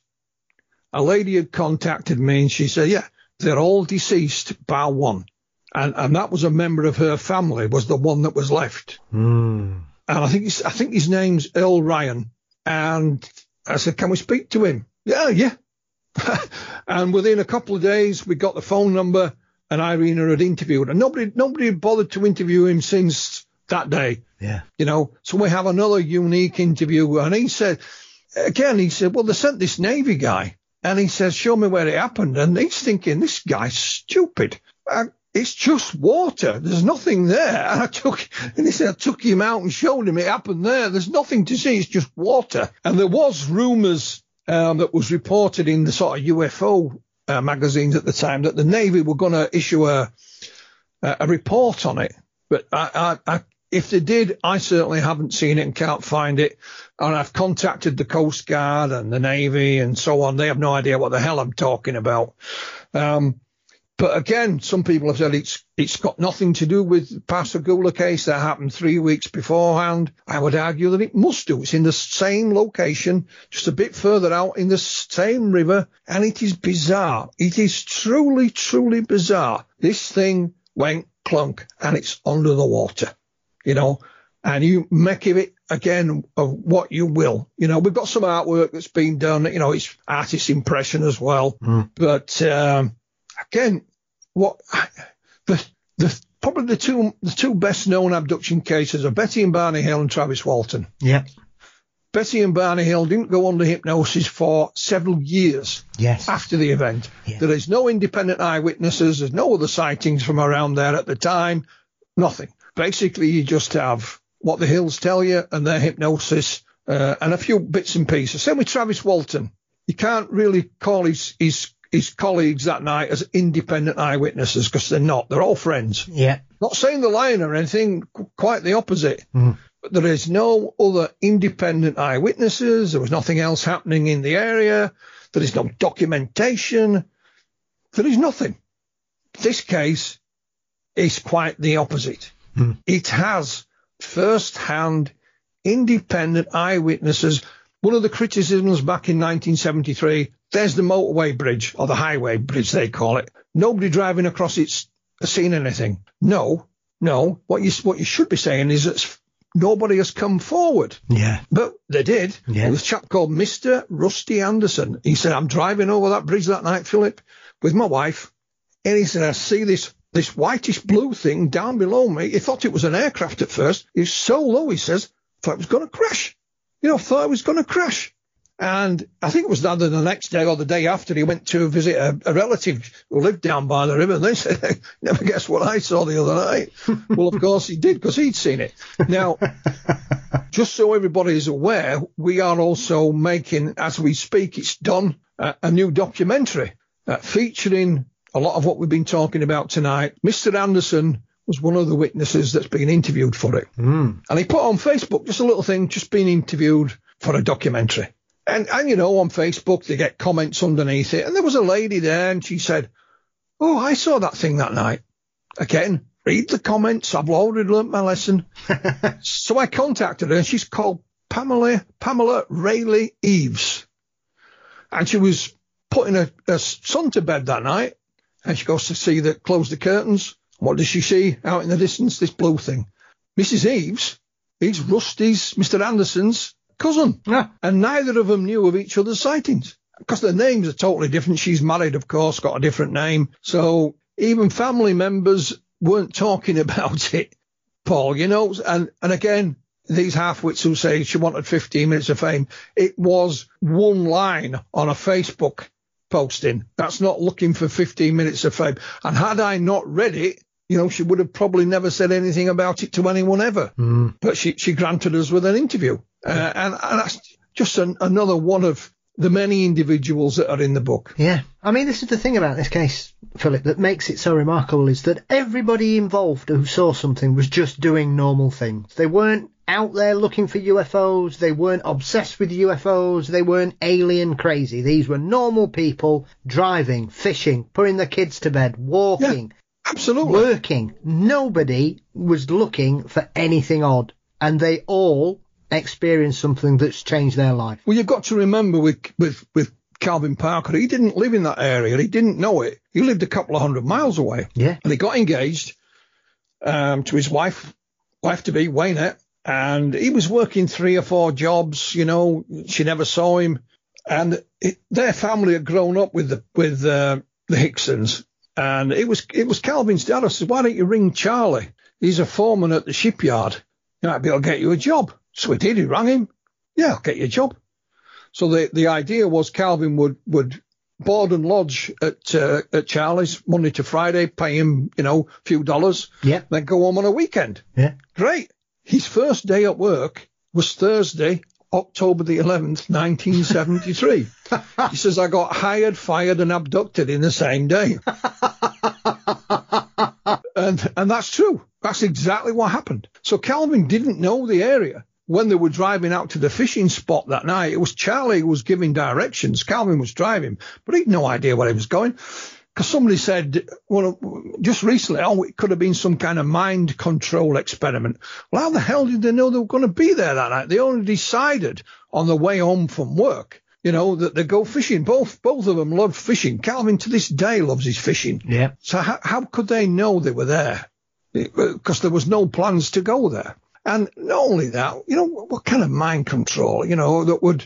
a lady had contacted me and she said, yeah, they're all deceased bar one. And, and that was a member of her family was the one that was left. Mm. And I think, I think his name's Earl Ryan. And I said, can we speak to him? Yeah, yeah. and within a couple of days, we got the phone number and Irena had interviewed and nobody, nobody had bothered to interview him since that day. Yeah. You know, so we have another unique interview. And he said, again, he said, well, they sent this Navy guy. And he says, show me where it happened. And he's thinking, this guy's stupid. And it's just water. There's nothing there. And I took, and he said, I took him out and showed him it happened there. There's nothing to see. It's just water. And there was rumours um, that was reported in the sort of UFO uh, magazines at the time that the Navy were going to issue a, a report on it. But I, I, I if they did, I certainly haven't seen it and can't find it. And I've contacted the Coast Guard and the Navy and so on. They have no idea what the hell I'm talking about. Um, but again, some people have said it's it's got nothing to do with the case that happened three weeks beforehand. I would argue that it must do. It's in the same location, just a bit further out in the same river, and it is bizarre. It is truly, truly bizarre. This thing went clunk and it's under the water you know, and you make of it again of what you will. You know, we've got some artwork that's been done, you know, it's artist impression as well. Mm. But um, again, what the the probably the two the two best known abduction cases are Betty and Barney Hill and Travis Walton. Yeah. Betty and Barney Hill didn't go under hypnosis for several years yes. after the event. Yeah. There is no independent eyewitnesses. There's no other sightings from around there at the time. Nothing basically you just have what the hills tell you and their hypnosis uh, and a few bits and pieces. Same with Travis Walton. You can't really call his his his colleagues that night as independent eyewitnesses because they're not. They're all friends. Yeah. Not saying they're lying or anything. Quite the opposite. Mm. But there is no other independent eyewitnesses. There was nothing else happening in the area. There is no documentation. There is nothing. This case is quite the opposite. Mm. It has first hand independent eyewitnesses. One of the criticisms back in 1973, there's the motorway bridge or the highway bridge they call it. Nobody driving across it's seen anything. No, no. What you what you should be saying is that nobody has come forward. Yeah. But they did. Yeah. There was a chap called Mr. Rusty Anderson. He said, I'm driving over that bridge that night, Philip, with my wife. And he said, I see this this whitish blue thing down below me. He thought it was an aircraft at first. It's so low, he says, thought it was going to crash. You know, thought it was going to crash. And I think it was either the next day or the day after he went to visit a, a relative who lived down by the river. And they said, never guess what I saw the other night. well, of course he did because he'd seen it. Now, just so everybody is aware, we are also making, as we speak, it's done, uh, a new documentary uh, featuring a lot of what we've been talking about tonight. Mr. Anderson was one of the witnesses that's been interviewed for it. Mm. And he put on Facebook just a little thing, just being interviewed for a documentary. And, and, you know, on Facebook, they get comments underneath it. And there was a lady there and she said, Oh, I saw that thing that night. Again, read the comments. I've already learnt my lesson. so I contacted her and she's called Pamela, Pamela Rayleigh Eves. And she was putting her, her son to bed that night and she goes to see the, close the curtains. What does she see out in the distance? This blue thing. Mrs. Eves is Rusty's, Mr. Anderson's cousin. Yeah. And neither of them knew of each other's sightings because their names are totally different. She's married, of course, got a different name. So even family members weren't talking about it, Paul, you know. And, and again, these half-wits who say she wanted 15 minutes of fame, it was one line on a Facebook posting. That's not looking for 15 minutes of fame. And had I not read it, you know, she would have probably never said anything about it to anyone ever. Mm. But she, she granted us with an interview. Uh, and, and that's just an, another one of the many individuals that are in the book. Yeah. I mean, this is the thing about this case, Philip, that makes it so remarkable is that everybody involved who saw something was just doing normal things. They weren't out there looking for UFOs. They weren't obsessed with UFOs. They weren't alien crazy. These were normal people driving, fishing, putting their kids to bed, walking. Absolutely. Working. Nobody was looking for anything odd. And they all experienced something that's changed their life. Well, you've got to remember with, with, with Calvin Parker, he didn't live in that area. He didn't know it. He lived a couple of hundred miles away. Yeah. And he got engaged um, to his wife, wife to be, Waynette, and he was working three or four jobs. You know, she never saw him, and it, their family had grown up with the with uh, the Hicksons, and it was it was Calvin's dad. I said, "Why don't you ring Charlie? He's a foreman at the shipyard. He might be able to get you a job." So he did. He rang him. Yeah, I'll get you a job. So the the idea was Calvin would would board and lodge at uh, at Charlie's Monday to Friday, pay him you know a few dollars, Yeah. then go home on a weekend. Yeah. Great. His first day at work was Thursday, October the 11th, 1973. he says, I got hired, fired, and abducted in the same day. and, and that's true. That's exactly what happened. So Calvin didn't know the area when they were driving out to the fishing spot that night. It was Charlie who was giving directions. Calvin was driving, but he'd no idea where he was going. Because somebody said, well, just recently, oh, it could have been some kind of mind control experiment. Well, how the hell did they know they were going to be there that night? They only decided on the way home from work, you know, that they go fishing. Both, both of them love fishing. Calvin to this day loves his fishing. Yeah. So how, how could they know they were there? Because uh, there was no plans to go there. And not only that, you know, what kind of mind control, you know, that would,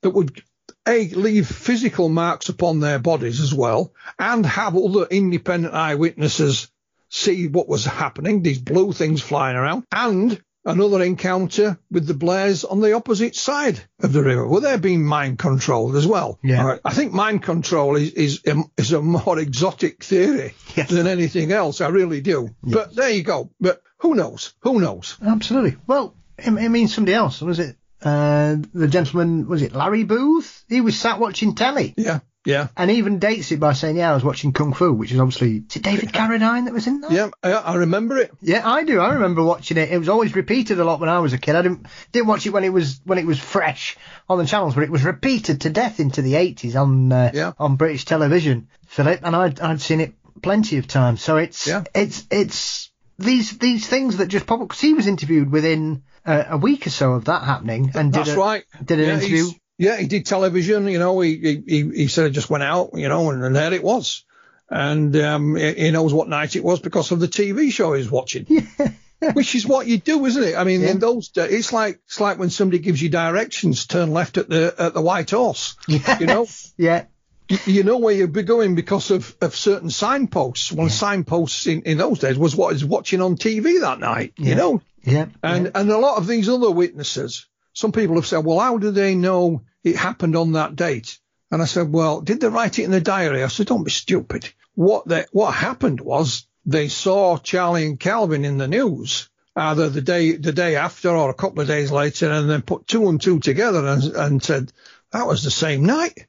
that would a, leave physical marks upon their bodies as well, and have other independent eyewitnesses see what was happening, these blue things flying around, and another encounter with the Blairs on the opposite side of the river. Well, they're being mind controlled as well. Yeah. Right. I think mind control is, is, um, is a more exotic theory Yes. than anything else. I really do. But there you go. But who knows? Who knows? Absolutely. Well, it, it means somebody else. Was it uh, the gentleman? Was it Larry Booth? He was sat watching telly. Yeah. Yeah. And even dates it by saying, "Yeah, I was watching Kung Fu," which is obviously is it David Carradine that was in that? Yeah. I, I remember it. Yeah, I do. I remember watching it. It was always repeated a lot when I was a kid. I didn't didn't watch it when it was when it was fresh on the channels, but it was repeated to death into the 80s on uh, Yeah. on British television, Philip, and I'd I'd seen it plenty of times. So it's Yeah. it's it's these these things that just pop up because he was interviewed within uh, a week or so of that happening and did That's a, right. did an Yeah, interview. Yeah, he did television. You know, he he, he, said it just went out. You know, and, and there it was. And um, he, he knows what night it was because of the TV show he's was watching. Which is what you do, isn't it? I mean, in those days, it's like it's like when somebody gives you directions, turn left at the at the White Horse. You know, yeah. You, know where you'd be going because of, of certain signposts. One signposts in, in those days was what is watching on TV that night. You know, Yeah. and and a lot of these other witnesses, some people have said, well, how do they know it happened on that date? And I said, well, did they write it in the diary? I said, don't be stupid. What they, what happened was they saw Charlie and Calvin in the news either the day the day after or a couple of days later, and then put two and two together and, and said that was the same night.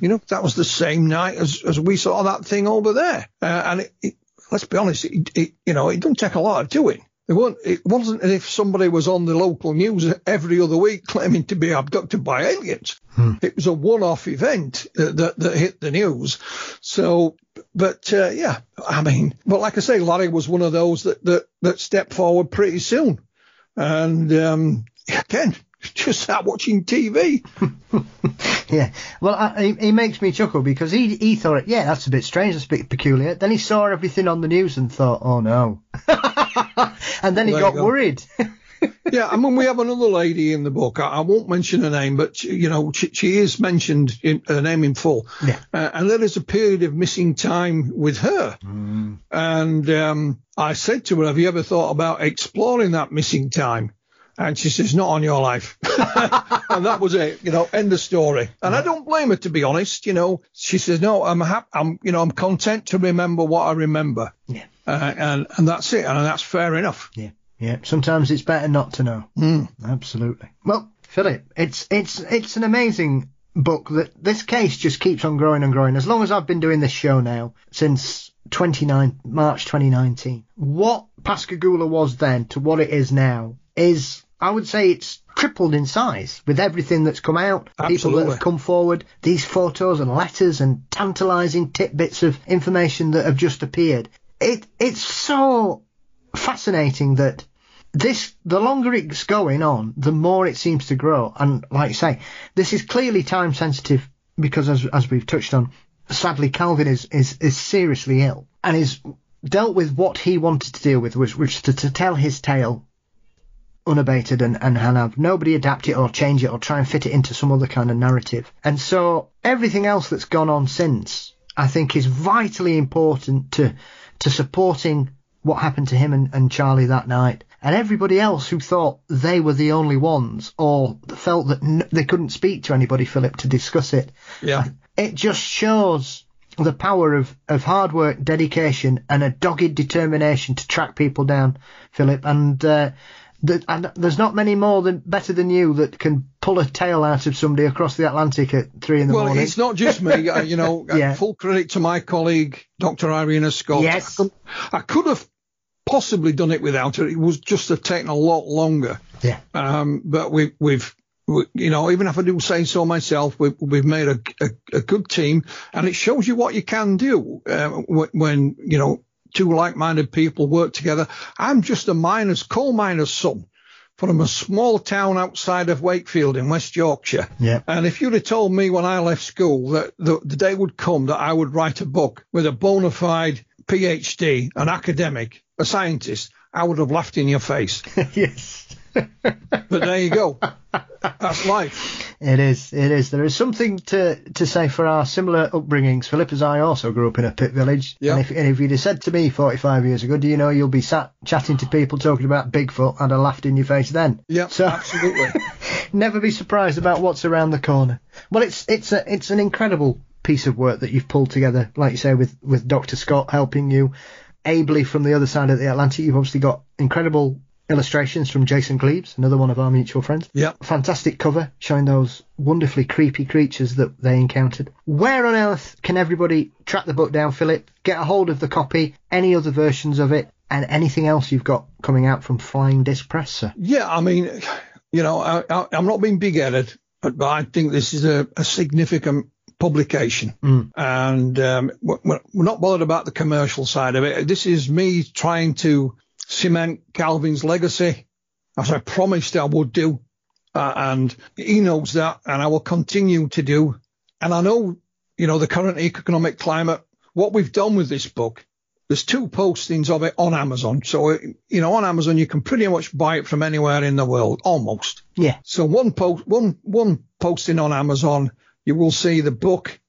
You know, that was the same night as, as we saw that thing over there. Uh, and it, it, let's be honest, it, it, you know, it don't take a lot of doing. It wasn't, it wasn't as if somebody was on the local news every other week claiming to be abducted by aliens. It was a one-off event that, that, that hit the news. So, but uh, yeah, I mean, but like I say, Larry was one of those that that, that stepped forward pretty soon, and um, again, just sat watching TV. Yeah. Well, I, he, he makes me chuckle because he he thought, yeah, that's a bit strange, that's a bit peculiar. Then he saw everything on the news and thought, oh no. and then he There got go. worried. yeah, I mean, we have another lady in the book. I, I won't mention her name, but you know, she, she is mentioned in her name in full. Yeah. Uh, and there is a period of missing time with her. And um, I said to her, "Have you ever thought about exploring that missing time?" And she says, "Not on your life." and that was it. You know, end of story. And I don't blame her, to be honest. You know, she says, "No, I'm happy. I'm, you know, I'm content to remember what I remember." Yeah. Uh, and and that's it. And that's fair enough. Yeah. Yeah. Sometimes it's better not to know. Mm. Absolutely. Well, Philip, it's it's it's an amazing book that this case just keeps on growing and growing. As long as I've been doing this show now since 29 March 2019, what Pascagoula was then to what it is now is, I would say, it's tripled in size with everything that's come out. People that have come forward, these photos and letters and tantalising tidbits of information that have just appeared. It it's so fascinating that this the longer it's going on, the more it seems to grow. And like you say, this is clearly time sensitive because as as we've touched on, sadly Calvin is is, is seriously ill and is dealt with what he wanted to deal with, which which to, to tell his tale unabated and, and have nobody adapt it or change it or try and fit it into some other kind of narrative. And so everything else that's gone on since, I think, is vitally important to to supporting what happened to him and, and Charlie that night. And everybody else who thought they were the only ones or felt that n- they couldn't speak to anybody, Philip, to discuss it. Yeah. It just shows the power of, of hard work, dedication, and a dogged determination to track people down, Philip. And, uh, the, and there's not many more than better than you that can pull a tail out of somebody across the Atlantic at three in the well, morning. Well, it's not just me. uh, you know, uh, Yeah. full credit to my colleague, Dr. Irena Scott. Yes. I could, I could have possibly done it without her. It was just have taken a lot longer. Yeah. Um, but we, we've, we, you know, even if I do say so myself, we, we've made a, a, a good team, and it shows you what you can do uh, when you know two like-minded people work together. I'm just a miner's coal miner's son from a small town outside of Wakefield in West Yorkshire. Yeah. And if you'd have told me when I left school that the, the day would come that I would write a book with a bona fide PhD, an academic, a scientist, I would have laughed in your face. yes. But there you go. That's life. It is. It is. There is something to, to say for our similar upbringings. Philip, as I also grew up in a pit village. Yeah. And if, and if you'd have said to me 45 years ago, do you know you'll be sat chatting to people talking about Bigfoot, I'd have laughed in your face then. Yeah, So- absolutely. Never be surprised about what's around the corner. Well, it's it's a it's an incredible piece of work that you've pulled together, like you say, with with Dr. Scott helping you ably from the other side of the Atlantic. You've obviously got incredible illustrations from Jason Cleaves, another one of our mutual friends. Yeah. Fantastic cover showing those wonderfully creepy creatures that they encountered. Where on earth can everybody track the book down, Philip? Get a hold of the copy, any other versions of it, and anything else you've got coming out from Flying Disk Press, sir? Yeah, I mean, you know, I, I, I'm not being big-headed, but, but I think this is a, a significant publication, and um, we're, we're not bothered about the commercial side of it. This is me trying to cement Calvin's legacy, as I promised I would do. Uh, and he knows that, and I will continue to do. And I know, you know, the current economic climate, what we've done with this book, there's two postings of it on Amazon. So, you know, on Amazon, you can pretty much buy it from anywhere in the world, almost. Yeah. So one post, one, one posting on Amazon, you will see the book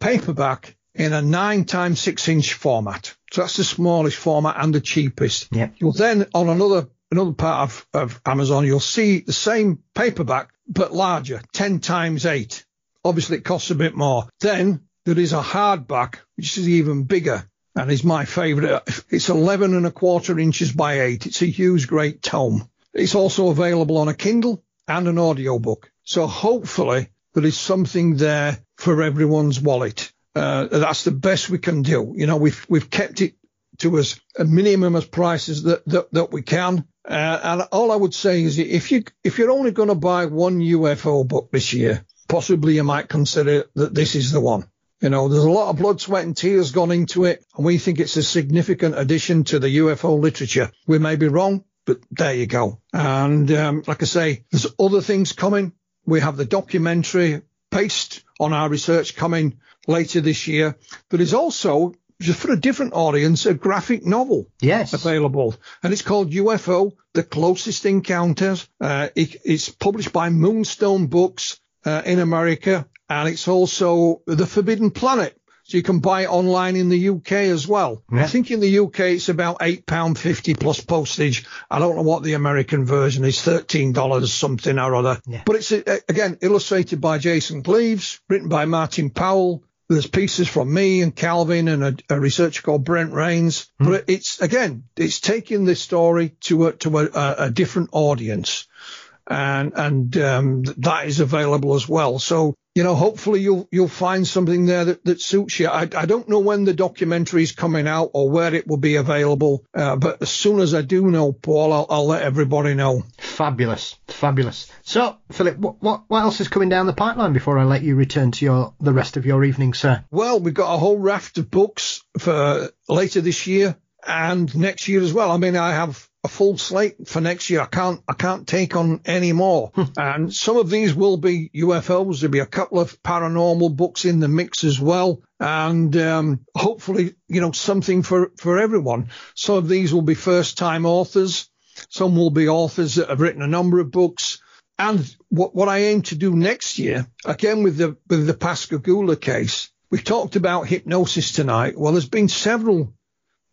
paperback in a nine times six inch format. So that's the smallest format and the cheapest. Yeah. You'll then on another another part of, of Amazon, you'll see the same paperback but larger, ten times eight. Obviously, it costs a bit more. Then there is a hardback, which is even bigger and is my favourite. It's 11 and a quarter inches by eight. It's a huge, great tome. It's also available on a Kindle and an audiobook. So hopefully there is something there for everyone's wallet. Uh, that's the best we can do. You know, we've we've kept it to as a minimum as prices that that, that we can. Uh, and all I would say is if you if you're only going to buy one UFO book this year, possibly you might consider that this is the one. You know, there's a lot of blood, sweat and tears gone into it, and we think it's a significant addition to the UFO literature. We may be wrong, but there you go. And um, like I say, there's other things coming. We have the documentary based on our research coming later this year. There is also, just for a different audience, a graphic novel yes. available. And it's called UFO, The Closest Encounters. Uh, it, it's published by Moonstone Books uh, in America and it's also The Forbidden Planet. So you can buy it online in the UK as well. Yeah. I think in the UK it's about £8.50 plus postage. I don't know what the American version is, $13 something or other. Yeah. But it's, uh, again, illustrated by Jason Cleaves, written by Martin Powell. There's pieces from me and Calvin and a, a researcher called Brent Raynes. Hmm. But it's, again, it's taking this story to a, to a, a different audience. And, and, um, that is available as well. So, you know, hopefully you'll you'll find something there that, that suits you. I, I don't know when the documentary is coming out or where it will be available, uh, but as soon as I do know, Paul, I'll, I'll let everybody know. Fabulous, fabulous. So, Philip, what, what what else is coming down the pipeline before I let you return to your the rest of your evening, sir? Well, we've got a whole raft of books for later this year and next year as well. I mean, I have a full slate for next year. I can't I can't take on any more. and some of these will be UFOs. There'll be a couple of paranormal books in the mix as well. And um, hopefully, you know, something for, for everyone. Some of these will be first time authors. Some will be authors that have written a number of books. And what, what I aim to do next year, again with the with the Pascagoula case, we talked about hypnosis tonight. Well, there's been several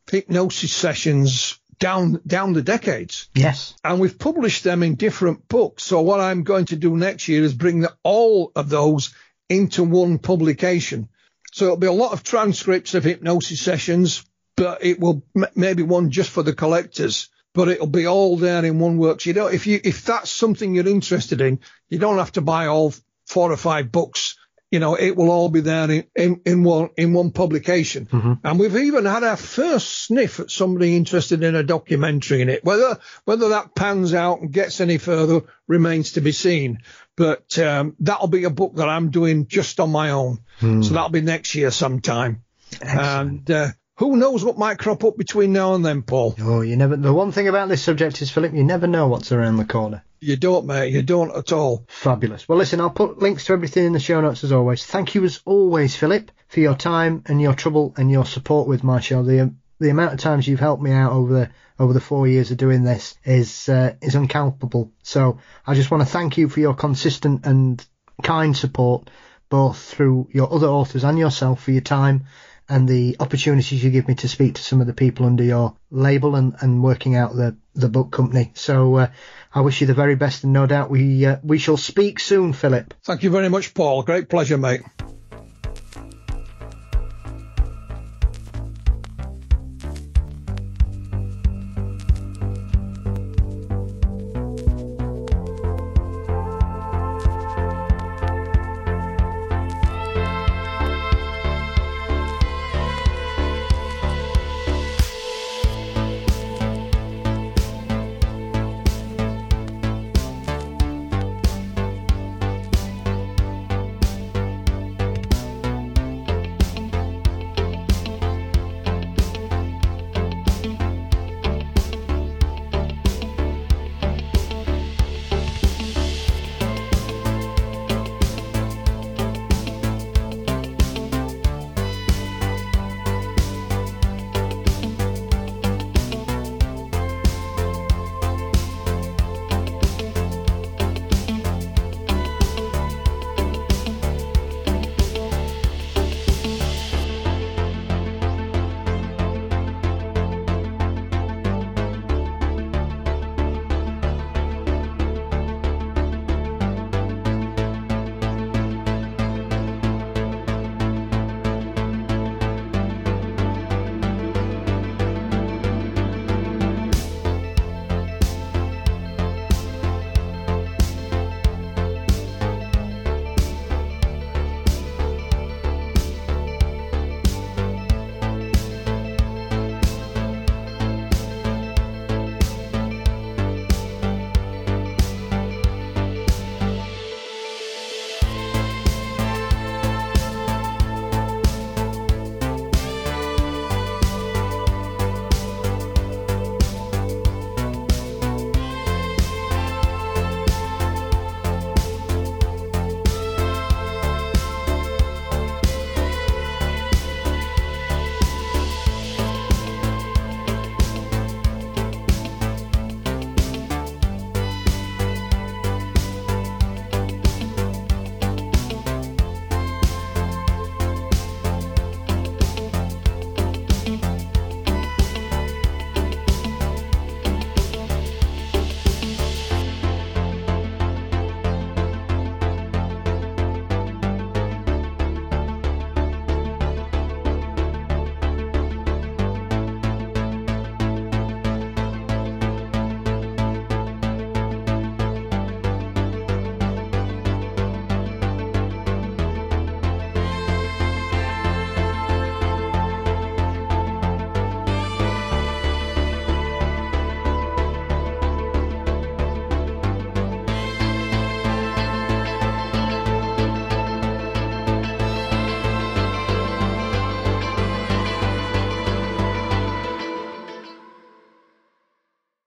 hypnosis sessions down down the decades. Yes. And we've published them in different books. So what I'm going to do next year is bring the, all of those into one publication. So it'll be a lot of transcripts of hypnosis sessions, but it will m- maybe one just for the collectors. But it'll be all there in one work. So you know, if you if that's something you're interested in, you don't have to buy all four or five books you know, it will all be there in, in, in one in one publication. Mm-hmm. And we've even had our first sniff at somebody interested in a documentary in it. Whether whether that pans out and gets any further remains to be seen. But um, that'll be a book that I'm doing just on my own. Hmm. So that'll be next year sometime. And uh, who knows what might crop up between now and then, Paul? Oh, you never. The one thing about this subject is, Philip, you never know what's around the corner. You don't, mate. You don't at all. Fabulous. Well, listen, I'll put links to everything in the show notes as always. Thank you as always, Philip, for your time and your trouble and your support with my show. The the amount of times you've helped me out over the over the four years of doing this is uh, is uncalculable. So I just want to thank you for your consistent and kind support, both through your other authors and yourself for your time and the opportunities you give me to speak to some of the people under your label and, and working out the, the book company. So uh, I wish you the very best, and no doubt we uh, we shall speak soon, Philip. Thank you very much, Paul. Great pleasure, mate.